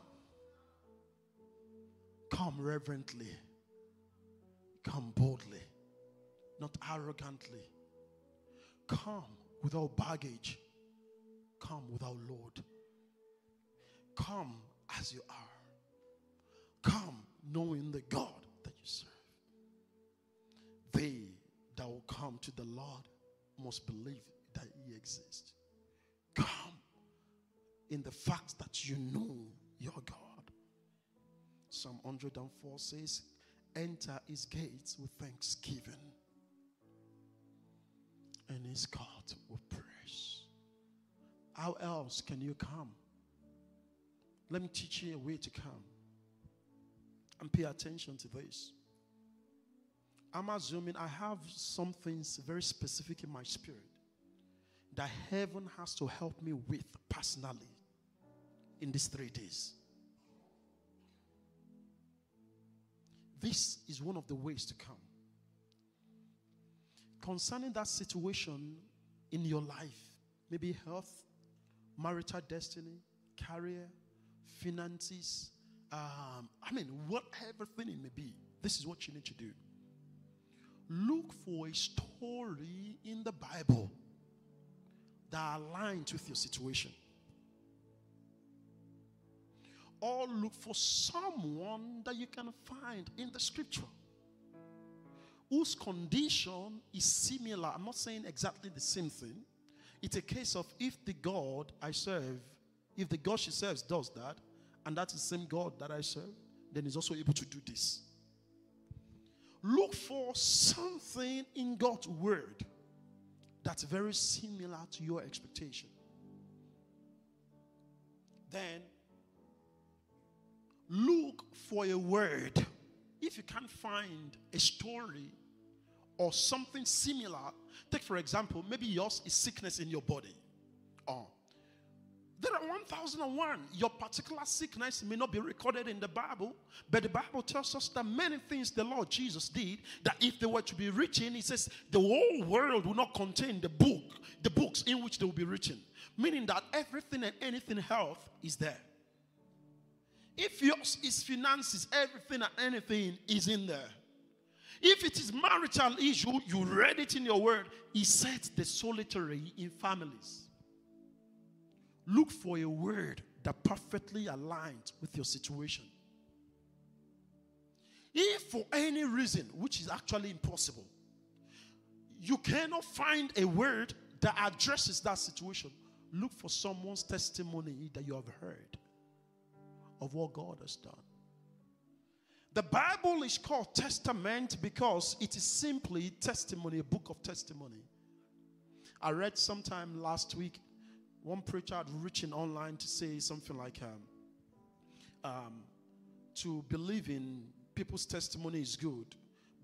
Speaker 2: Come reverently. Come boldly, not arrogantly. Come without baggage. Come without load. Come as you are. Come knowing the God that you serve. They that will come to the Lord must believe that He exists. Come in the fact that you know your God. Psalm 104 says, Enter His gates with thanksgiving and His court with praise. How else can you come? Let me teach you a way to come. And pay attention to this. I'm assuming I have some things very specific in my spirit that heaven has to help me with personally in these three days. This is one of the ways to come. Concerning that situation in your life, maybe health, marital destiny, career, finances, um, I mean, whatever thing it may be, this is what you need to do. Look for a story in the Bible that are aligned with your situation. Or look for someone that you can find in the scripture whose condition is similar. I'm not saying exactly the same thing. It's a case of if the God I serve, if the God she serves does that, and that's the same God that I serve, then he's also able to do this. Look for something in God's word that's very similar to your expectation. Then look for a word. If you can't find a story or something similar, take for example, maybe yours is sickness in your body. Or there are 1001. Your particular sickness may not be recorded in the Bible, but the Bible tells us that many things the Lord Jesus did, that if they were to be written, he says the whole world will not contain the book, the books in which they will be written. Meaning that everything and anything health is there. If yours is finances, everything and anything is in there. If it is marital issue, you read it in your word. He set the solitary in families. Look for a word that perfectly aligns with your situation. If for any reason, which is actually impossible, you cannot find a word that addresses that situation, look for someone's testimony that you have heard of what God has done. The Bible is called testament because it is simply testimony, a book of testimony. I read sometime last week, one preacher had written online to say something like, um, um, to believe in people's testimony is good,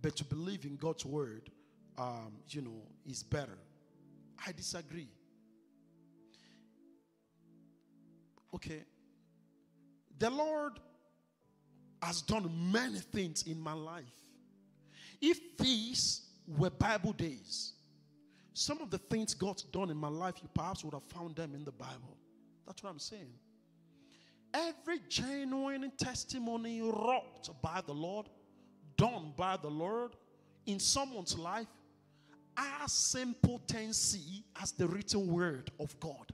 Speaker 2: but to believe in God's word, um, you know, is better. I disagree. Okay, the Lord has done many things in my life. If these were Bible days, some of the things God's done in my life, you perhaps would have found them in the Bible. That's what I'm saying. Every genuine testimony wrought by the Lord, done by the Lord in someone's life, are same potency as the written word of God.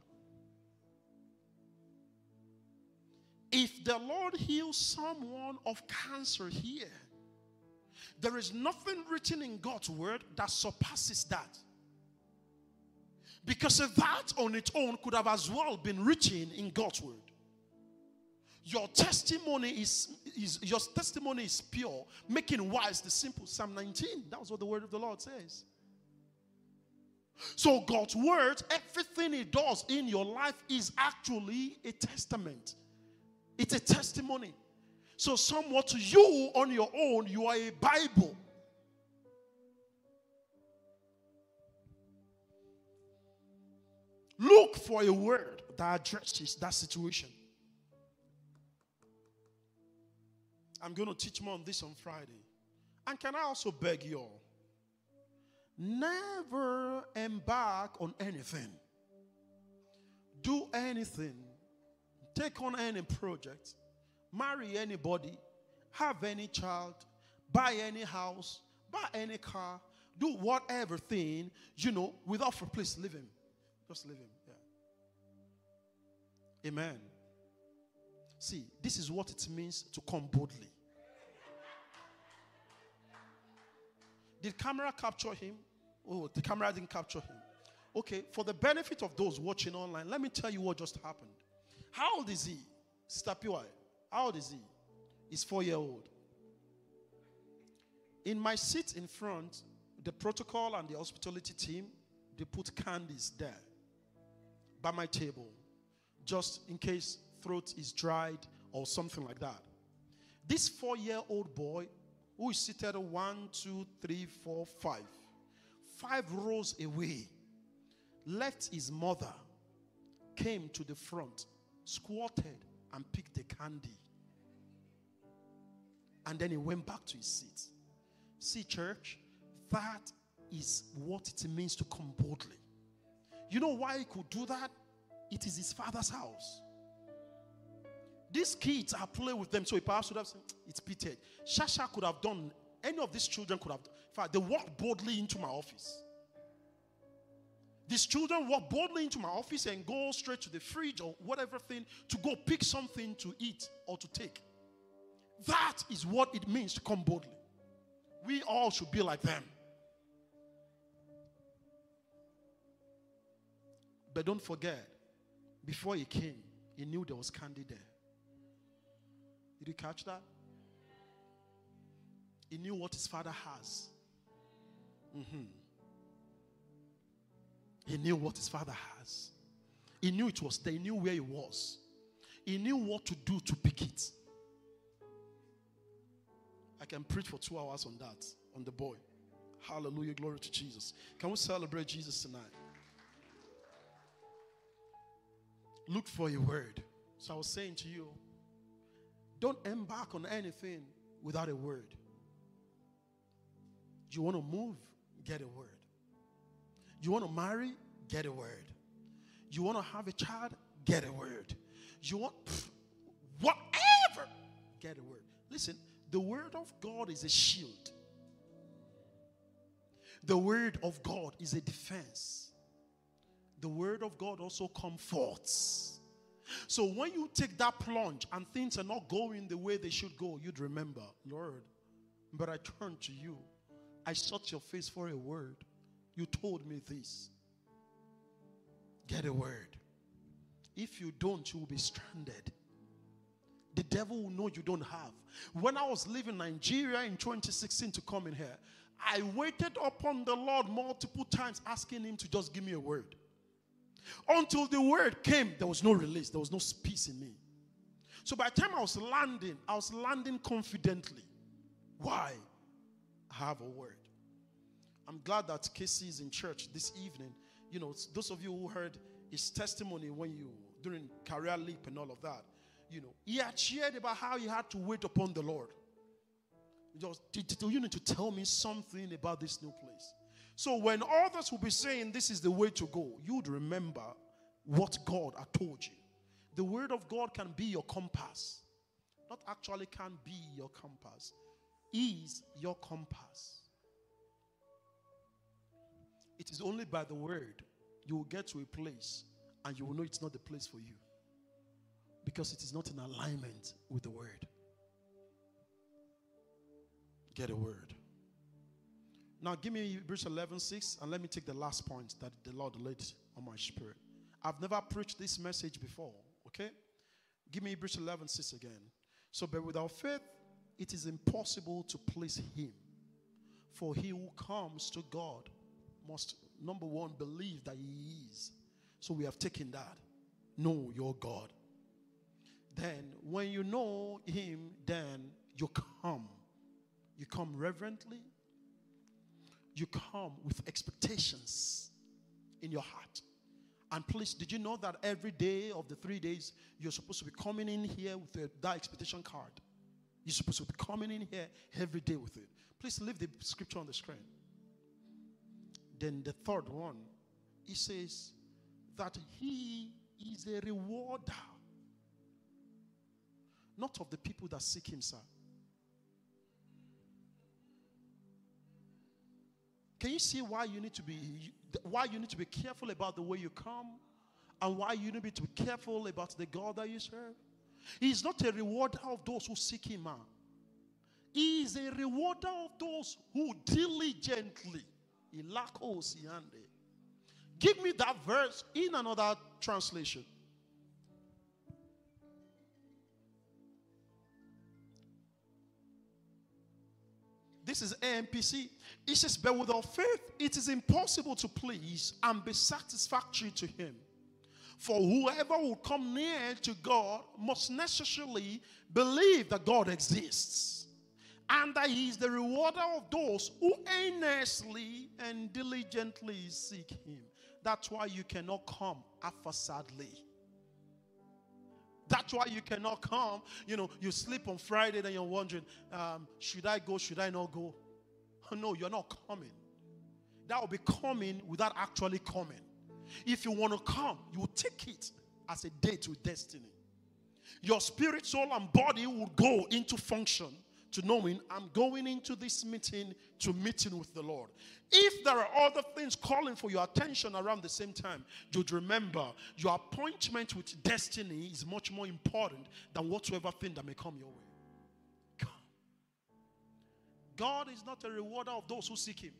Speaker 2: If the Lord heals someone of cancer here, there is nothing written in God's word that surpasses that. Because that on its own could have as well been written in God's word. Your testimony is, is your testimony is pure, making wise the simple. Psalm 19. That was what the word of the Lord says. So God's word, everything He does in your life is actually a testament. It's a testimony. So, somewhat to you on your own, you are a Bible. Look for a word that addresses that situation. I'm going to teach more on this on Friday. And can I also beg you all? Never embark on anything do anything, take on any project, marry anybody, have any child, buy any house, buy any car, do whatever thing, you know, without for leave him. Just leave him. Yeah. Amen. See, this is what it means to come boldly. Did camera capture him? Oh, the camera didn't capture him. Okay, for the benefit of those watching online, let me tell you what just happened. How old is he? P.Y. How old is he? He's four year old. In my seat in front, the protocol and the hospitality team, they put candies there by my table, just in case throat is dried or something like that. This four year old boy, who is seated one, two, three, four, five, five rows away, left his mother, came to the front, squatted, and picked the candy. And then he went back to his seat. See, church, that is what it means to come boldly. You know why he could do that? It is his father's house. These kids are playing with them, so he perhaps would have said, It's pitted. Shasha could have done, any of these children could have. In fact, they walked boldly into my office. These children walk boldly into my office and go straight to the fridge or whatever thing to go pick something to eat or to take. That is what it means to come boldly. We all should be like them. But don't forget, before he came, he knew there was candy there. Did you catch that? He knew what his father has. Mm-hmm. He knew what his father has. He knew it was there. He knew where he was. He knew what to do to pick it. I can preach for two hours on that, on the boy. Hallelujah. Glory to Jesus. Can we celebrate Jesus tonight? Look for a word. So I was saying to you, don't embark on anything without a word. You want to move? Get a word. You want to marry? Get a word. You want to have a child? Get a word. You want pff, whatever? Get a word. Listen, the word of God is a shield. The word of God is a defense. The word of God also comforts. So when you take that plunge and things are not going the way they should go, you'd remember, Lord, but I turned to you. I sought your face for a word. You told me this. Get a word. If you don't, you will be stranded. The devil will know you don't have. When I was leaving Nigeria in 2016 to come in here, I waited upon the Lord multiple times asking him to just give me a word. Until the word came, there was no release, there was no peace in me. So by the time I was landing, I was landing confidently. Why? I have a word. I'm glad that Casey is in church this evening. You know, those of you who heard his testimony when you during career leap and all of that, you know, he had shared about how he had to wait upon the Lord. Just, you need to tell me something about this new place. So when others will be saying this is the way to go, you'd remember what God had told you. The word of God can be your compass. Not actually can be your compass, is your compass. It is only by the word you will get to a place and you will know it's not the place for you because it is not in alignment with the word. Get a word. Now, give me Hebrews 11 6, and let me take the last point that the Lord laid on my spirit. I've never preached this message before, okay? Give me Hebrews 11 6 again. So, but without faith, it is impossible to please Him. For he who comes to God must, number one, believe that He is. So, we have taken that. Know your God. Then, when you know Him, then you come. You come reverently, you come with expectations in your heart. And please, did you know that every day of the three days, you're supposed to be coming in here with a, that expectation card? You're supposed to be coming in here every day with it. Please leave the scripture on the screen. Then the third one, he says that he is a rewarder. Not of the people that seek him, sir. Can you see why you need to be why you need to be careful about the way you come and why you need to be careful about the God that you serve? He is not a rewarder of those who seek him out. He is a rewarder of those who diligently. Give me that verse in another translation. This is AMPC. It says, But without faith, it is impossible to please and be satisfactory to Him. For whoever will come near to God must necessarily believe that God exists and that He is the rewarder of those who earnestly and diligently seek Him. That's why you cannot come sadly. That's why you cannot come. You know, you sleep on Friday, then you're wondering, um, should I go? Should I not go? No, you're not coming. That will be coming without actually coming. If you want to come, you take it as a date with destiny. Your spirit, soul, and body will go into function to knowing I'm going into this meeting to meeting with the Lord. If there are other things calling for your attention around the same time, you'd remember your appointment with destiny is much more important than whatsoever thing that may come your way. Come. God is not a rewarder of those who seek Him.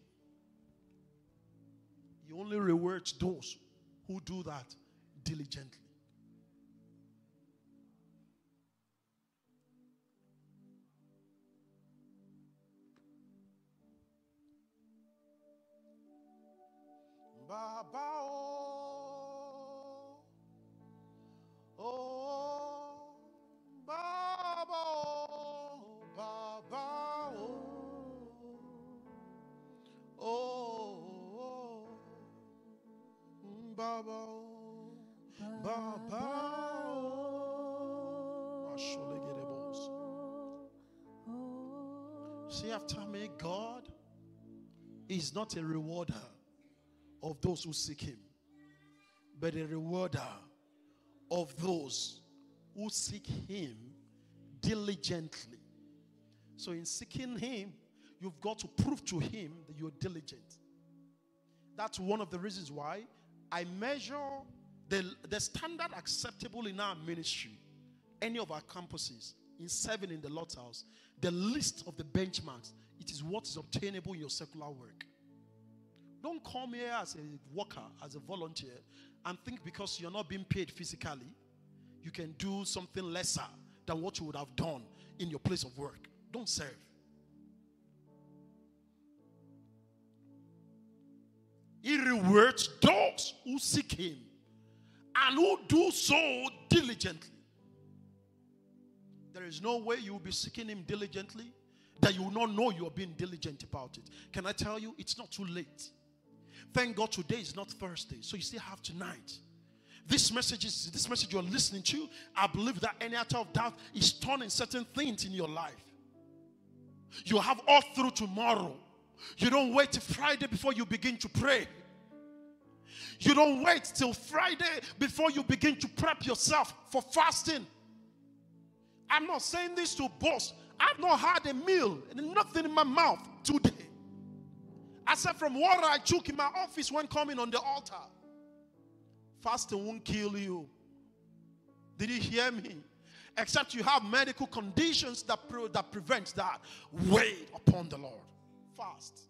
Speaker 2: He only rewards those who do that diligently. bàbá oh oh, bàbá oh bàbá oh oh, bàbá o bàbá o. See after me, God is not a rewarder of those who seek him, but a rewarder of those who seek him diligently. So, in seeking him, you've got to prove to him that you're diligent. That's one of the reasons why I measure the, the standard acceptable in our ministry, any of our campuses, in serving in the Lord's house, the list of the benchmarks, it is what is obtainable in your secular work. Don't come here as a worker, as a volunteer, and think because you're not being paid physically, you can do something lesser than what you would have done in your place of work. Don't serve. He rewards those who seek Him and who do so diligently. There is no way you will be seeking Him diligently that you will not know you are being diligent about it. Can I tell you, it's not too late. Thank God today is not Thursday, so you still have tonight. This message is this message you're listening to. I believe that any atom of doubt is turning certain things in your life. You have all through tomorrow. You don't wait till Friday before you begin to pray. You don't wait till Friday before you begin to prep yourself for fasting. I'm not saying this to boast. I've not had a meal and nothing in my mouth today. Said, from water I took in my office when coming on the altar, fasting won't kill you. Did you hear me? Except you have medical conditions that, pre- that prevent that. Wait upon the Lord. Fast.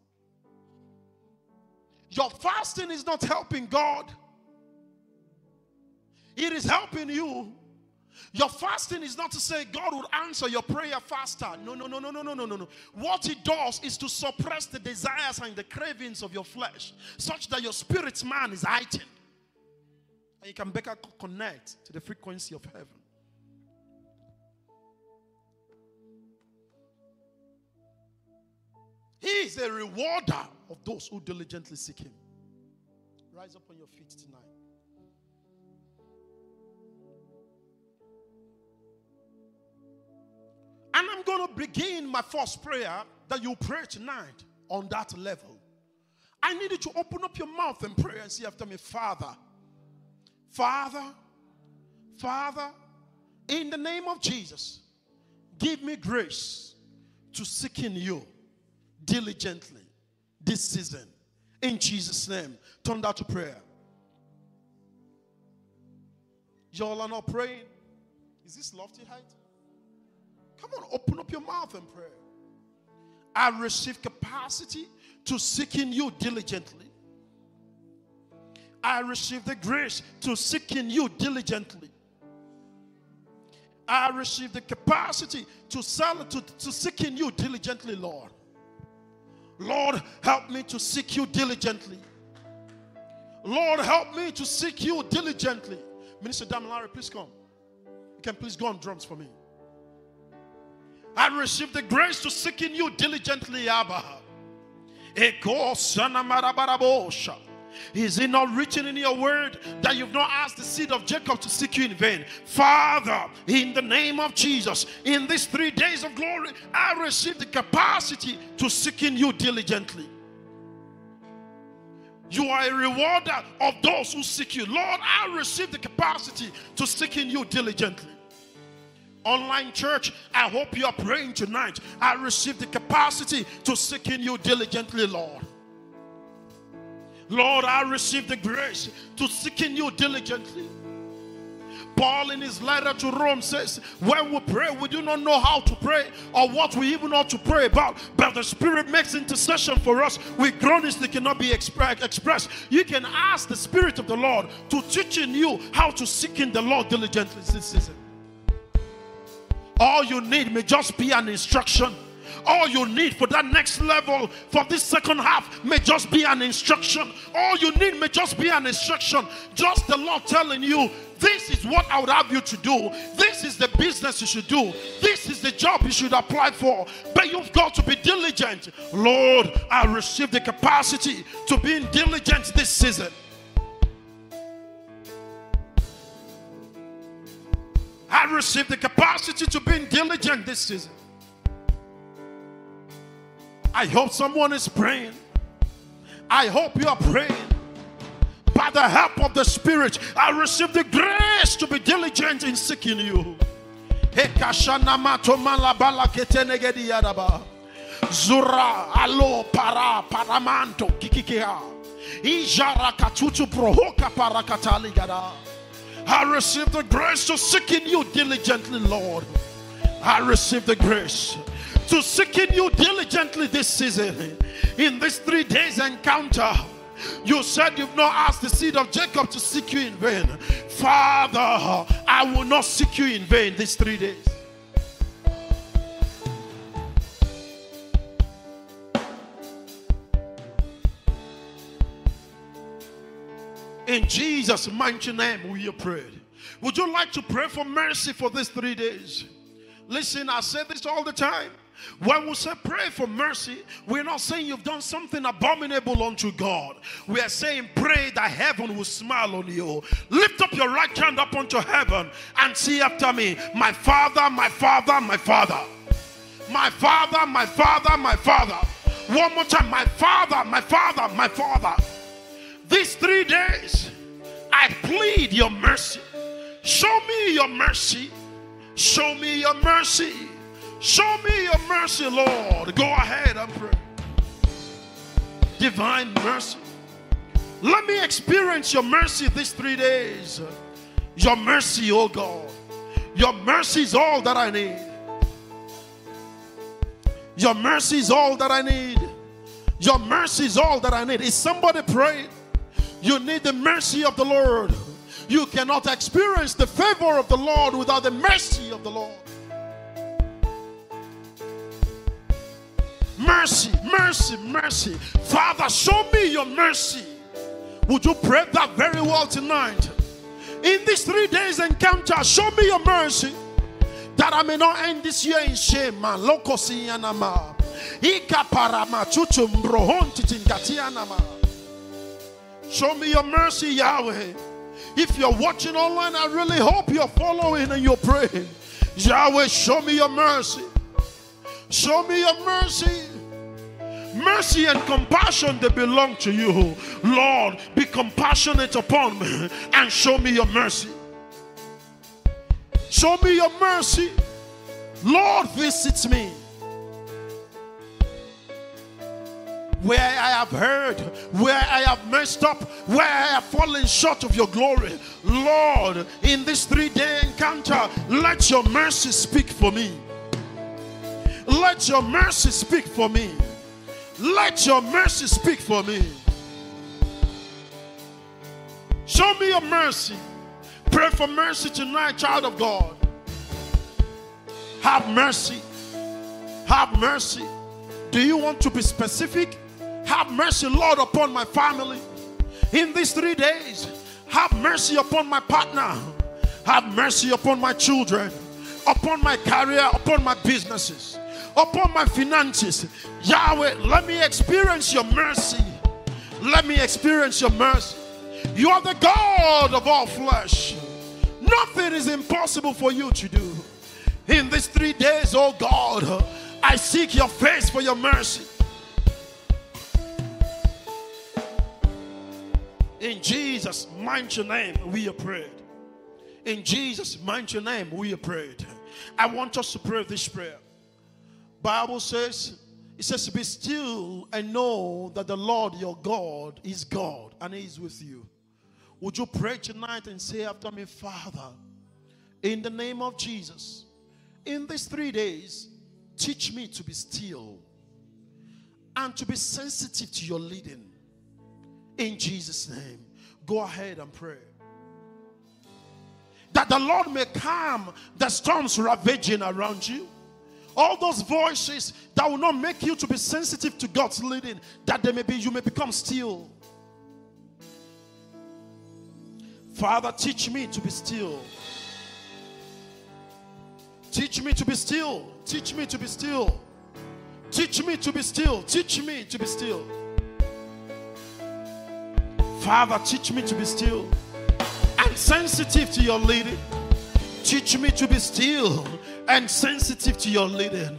Speaker 2: Your fasting is not helping God, it is helping you your fasting is not to say God will answer your prayer faster. No, no, no, no, no, no, no, no. What it does is to suppress the desires and the cravings of your flesh such that your spirit's man is heightened. And you can better connect to the frequency of heaven. He is a rewarder of those who diligently seek him. Rise up on your feet tonight. And I'm going to begin my first prayer that you pray tonight on that level. I need you to open up your mouth and pray and say after me, Father, Father, Father, in the name of Jesus, give me grace to seek in you diligently this season. In Jesus' name, turn that to prayer. Y'all are not praying. Is this lofty height? Come on, open up your mouth and pray. I receive capacity to seek in you diligently. I receive the grace to seek in you diligently. I receive the capacity to, sell, to, to seek in you diligently, Lord. Lord, help me to seek you diligently. Lord, help me to seek you diligently. Minister Damilare, please come. You can please go on drums for me. I receive the grace to seek in you diligently, Abba. Is it not written in your word that you've not asked the seed of Jacob to seek you in vain? Father, in the name of Jesus, in these three days of glory, I receive the capacity to seek in you diligently. You are a rewarder of those who seek you. Lord, I receive the capacity to seek in you diligently. Online church, I hope you are praying tonight. I receive the capacity to seek in you diligently, Lord. Lord, I receive the grace to seek in you diligently. Paul, in his letter to Rome, says, When we pray, we do not know how to pray or what we even ought to pray about, but the Spirit makes intercession for us with groanings that cannot be expressed. You can ask the Spirit of the Lord to teach in you how to seek in the Lord diligently this season. All you need may just be an instruction. All you need for that next level, for this second half, may just be an instruction. All you need may just be an instruction. Just the Lord telling you, this is what I would have you to do. This is the business you should do. This is the job you should apply for. But you've got to be diligent. Lord, I receive the capacity to be diligent this season. I receive the capacity to be diligent this season. I hope someone is praying. I hope you are praying. By the help of the Spirit, I receive the grace to be diligent in seeking you. Zura alo para paramanto kikikea. Ijara katutu prohoka parakatali gada. I receive the grace to seek in you diligently, Lord. I receive the grace to seek in you diligently this season. In this three days encounter, you said you've not asked the seed of Jacob to seek you in vain. Father, I will not seek you in vain these three days. In Jesus' mighty name, we have prayed. Would you like to pray for mercy for these three days? Listen, I say this all the time. When we say pray for mercy, we're not saying you've done something abominable unto God. We are saying pray that heaven will smile on you. Lift up your right hand up unto heaven and see after me, my Father, my Father, my Father. My Father, my Father, my Father. One more time, my Father, my Father, my Father. These three days, I plead your mercy. Show me your mercy. Show me your mercy. Show me your mercy, Lord. Go ahead and pray. Divine mercy. Let me experience your mercy these three days. Your mercy, oh God. Your mercy is all that I need. Your mercy is all that I need. Your mercy is all that I need. Is somebody praying? You need the mercy of the Lord. You cannot experience the favor of the Lord without the mercy of the Lord. Mercy, mercy, mercy. Father, show me your mercy. Would you pray that very well tonight? In these three days encounter, show me your mercy that I may not end this year in shame. Ika. Show me your mercy, Yahweh. If you're watching online, I really hope you're following and you're praying. Yahweh, show me your mercy. Show me your mercy. Mercy and compassion they belong to you. Lord, be compassionate upon me and show me your mercy. Show me your mercy. Lord, visit me. Where I have heard, where I have messed up, where I have fallen short of your glory. Lord, in this three day encounter, let your mercy speak for me. Let your mercy speak for me. Let your mercy speak for me. Show me your mercy. Pray for mercy tonight, child of God. Have mercy. Have mercy. Do you want to be specific? Have mercy, Lord, upon my family. In these three days, have mercy upon my partner. Have mercy upon my children, upon my career, upon my businesses, upon my finances. Yahweh, let me experience your mercy. Let me experience your mercy. You are the God of all flesh. Nothing is impossible for you to do. In these three days, oh God, I seek your face for your mercy. In Jesus' mighty name, we are prayed. In Jesus' mighty name, we are prayed. I want us to pray this prayer. Bible says, it says, Be still and know that the Lord your God is God and He is with you. Would you pray tonight and say after me, Father, in the name of Jesus, in these three days, teach me to be still and to be sensitive to your leading. In Jesus' name, go ahead and pray. That the Lord may calm the storms ravaging around you. All those voices that will not make you to be sensitive to God's leading, that they may be, you may become still. Father, teach me to be still. Teach me to be still. Teach me to be still. Teach me to be still. Teach me to be still. Father, teach me to be still and sensitive to your leading. Teach me to be still and sensitive to your leading.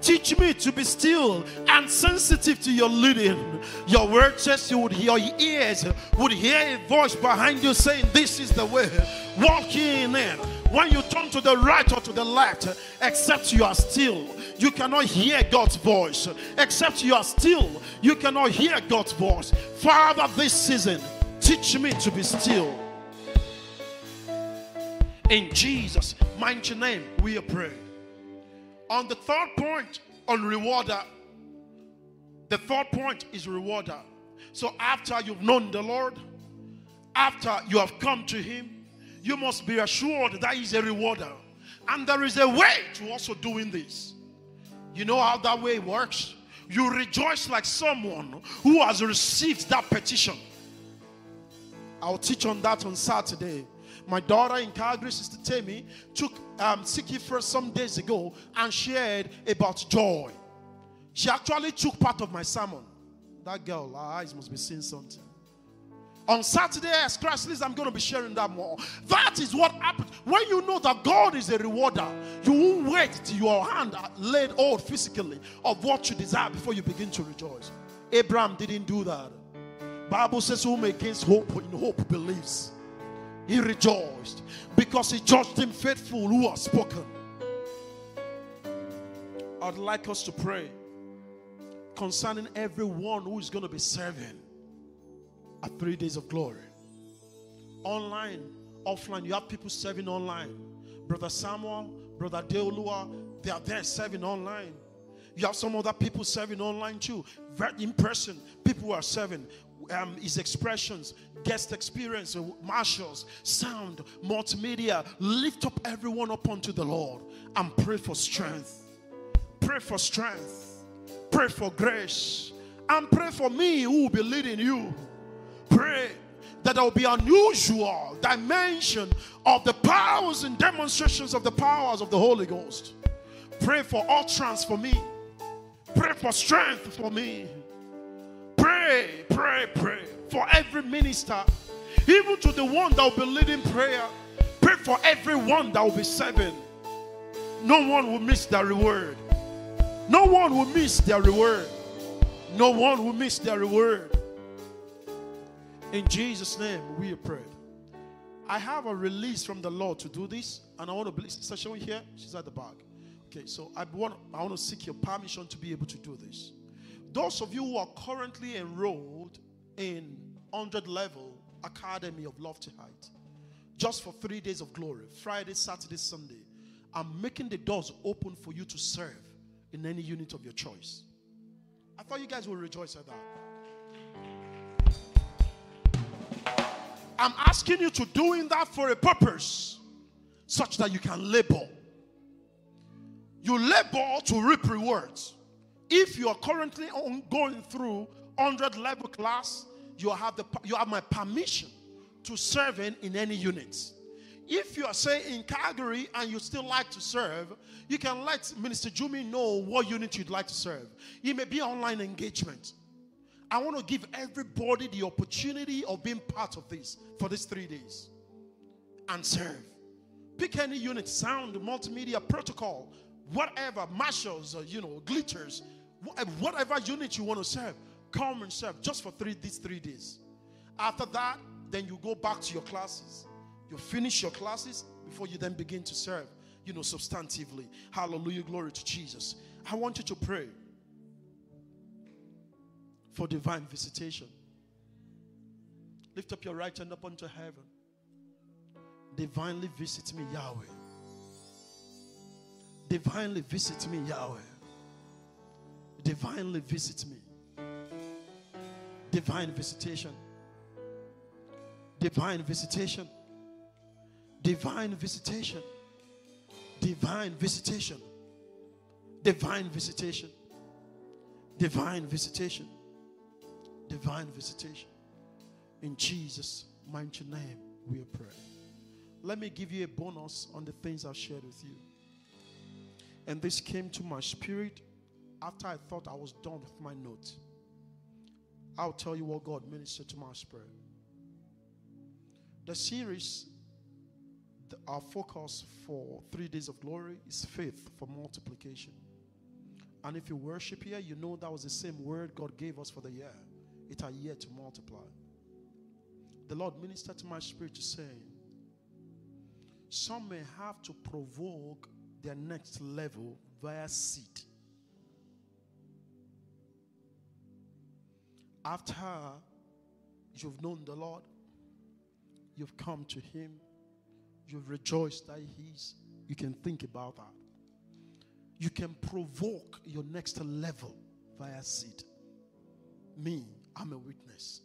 Speaker 2: Teach me to be still and sensitive to your leading. Your word says you would your ears would hear a voice behind you saying, This is the way. Walk in it. When you turn to the right or to the left, except you are still, you cannot hear God's voice. Except you are still, you cannot hear God's voice. Father, this season, teach me to be still. In Jesus' mighty name, we pray. On the third point, on rewarder, the third point is rewarder. So after you've known the Lord, after you have come to Him, you must be assured that He's a rewarder. And there is a way to also doing this. You know how that way works? You rejoice like someone who has received that petition. I'll teach on that on Saturday. My daughter in Calgary, Sister Tammy, took um, Siki First some days ago and shared about joy. She actually took part of my sermon. That girl, her eyes must be seeing something. On Saturday, as Christ leads, I'm going to be sharing that more. That is what happens. When you know that God is a rewarder, you won't wait till your hand laid hold physically of what you desire before you begin to rejoice. Abraham didn't do that. Bible says, whom against hope in hope believes. He rejoiced because he judged him faithful who has spoken. I'd like us to pray concerning everyone who is going to be serving at three days of glory. Online, offline, you have people serving online. Brother Samuel, Brother Deolua, they are there serving online. You have some other people serving online too. Very in person, people who are serving. Um, his expressions, guest experience, marshals, sound, multimedia. Lift up everyone up unto the Lord and pray for strength. Pray for strength. Pray for grace. And pray for me who will be leading you. Pray that there will be unusual dimension of the powers and demonstrations of the powers of the Holy Ghost. Pray for utterance for me. Pray for strength for me. Pray, pray, pray for every minister, even to the one that will be leading prayer. Pray for everyone that will be serving. No one will miss their reward. No one will miss their reward. No one will miss their reward. In Jesus' name, we pray. I have a release from the Lord to do this, and I want to bless Sister Sharon here. She's at the back. Okay, so I want I want to seek your permission to be able to do this. Those of you who are currently enrolled in 100 level Academy of Lofty Height, just for three days of glory, Friday, Saturday, Sunday, I'm making the doors open for you to serve in any unit of your choice. I thought you guys would rejoice at that. I'm asking you to doing that for a purpose such that you can labor. You labor to reap rewards. If you are currently on, going through 100 level class, you have the you have my permission to serve in, any units. If you are say in Calgary and you still like to serve, you can let Minister Jumi know what unit you'd like to serve. It may be online engagement. I want to give everybody the opportunity of being part of this for these three days and serve. Pick any unit, sound, multimedia, protocol, whatever, marshals, or, you know, glitters, whatever unit you want to serve, come and serve just for three these three days. After that, then you go back to your classes. You finish your classes before you then begin to serve, you know, substantively. Hallelujah, glory to Jesus. I want you to pray for divine visitation. Lift up your right hand up unto heaven. Divinely visit me, Yahweh. Divinely visit me, Yahweh. Divinely visit me. Divine visitation. Divine visitation. Divine visitation. Divine visitation. Divine visitation. Divine visitation divine visitation. In Jesus' mighty name, we pray. Let me give you a bonus on the things I've shared with you. And this came to my spirit after I thought I was done with my note. I'll tell you what God ministered to my spirit. The series, the, our focus for three days of glory is faith for multiplication. And if you worship here, you know that was the same word God gave us for the year it are yet to multiply. The Lord ministered to my spirit saying, Some may have to provoke their next level via seed. After you've known the Lord, you've come to Him, you've rejoiced that He's, you can think about that. You can provoke your next level via seed. Me, I'm a witness.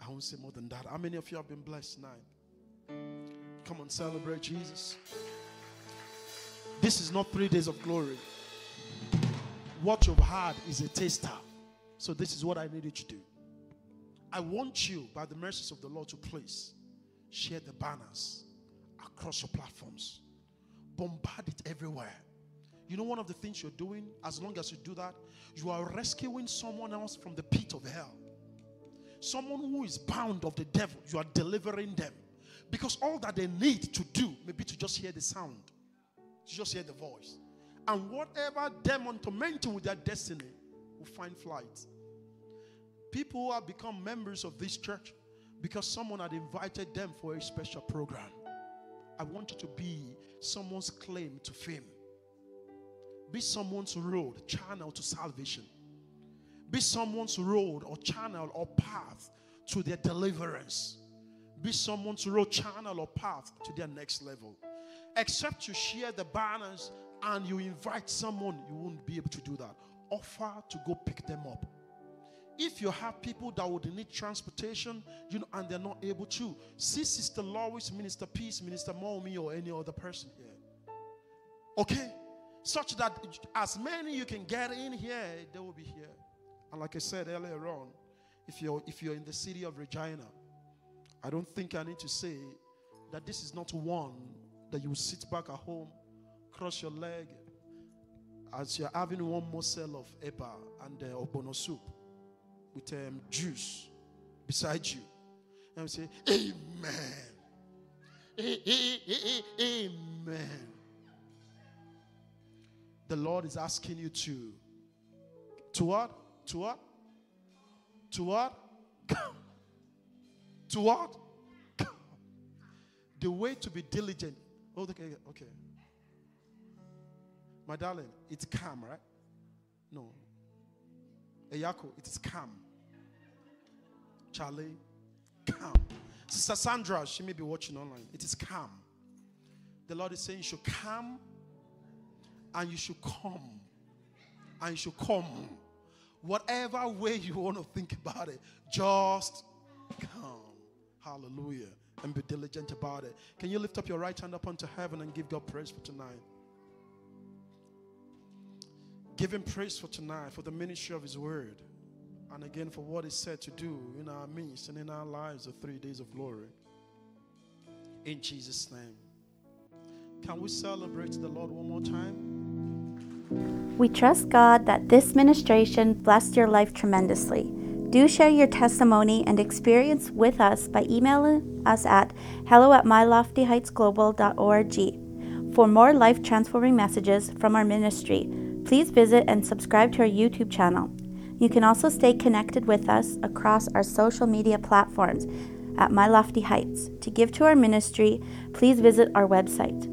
Speaker 2: I won't say more than that. How many of you have been blessed tonight? Come on, celebrate Jesus. This is not three days of glory. What you've had is a taster. So, this is what I need you to do. I want you, by the mercies of the Lord, to please share the banners across your platforms, bombard it everywhere. You know, one of the things you're doing, as long as you do that, you are rescuing someone else from the pit of hell. Someone who is bound of the devil, you are delivering them. Because all that they need to do maybe to just hear the sound, to just hear the voice. And whatever demon tormenting with their destiny will find flight. People who have become members of this church because someone had invited them for a special program. I want you to be someone's claim to fame. Be someone's road, channel to salvation. Be someone's road or channel or path to their deliverance. Be someone's road, channel, or path to their next level. Except you share the banners and you invite someone, you won't be able to do that. Offer to go pick them up. If you have people that would need transportation, you know, and they're not able to, see Sister Lois, Minister Peace, Minister Momi, or any other person here. Okay? Such that as many you can get in here, they will be here. And like I said earlier on, if you're if you're in the city of Regina, I don't think I need to say that this is not one that you sit back at home, cross your leg, as you're having one morsel of eba and uh, ogbono soup with um, juice beside you, and say, Amen. Amen the Lord is asking you to to what? To what? To what? to what? the way to be diligent. Oh, okay, okay. My darling, it's calm, right? No. Eyako, it is calm. Charlie, calm. Sister Sandra, she may be watching online. It is calm. The Lord is saying you should come and you should come. And you should come. Whatever way you want to think about it, just come. Hallelujah. And be diligent about it. Can you lift up your right hand up unto heaven and give God praise for tonight? Give him praise for tonight, for the ministry of his word. And again, for what he said to do in our midst and in our lives, the three days of glory. In Jesus' name. Can we celebrate the Lord one more time?
Speaker 4: We trust God that this ministration blessed your life tremendously. Do share your testimony and experience with us by emailing us at hello at myloftyheightsglobal.org. For more life transforming messages from our ministry, please visit and subscribe to our YouTube channel. You can also stay connected with us across our social media platforms at My Lofty Heights. To give to our ministry, please visit our website.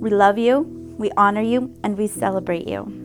Speaker 4: We love you, we honor you, and we celebrate you.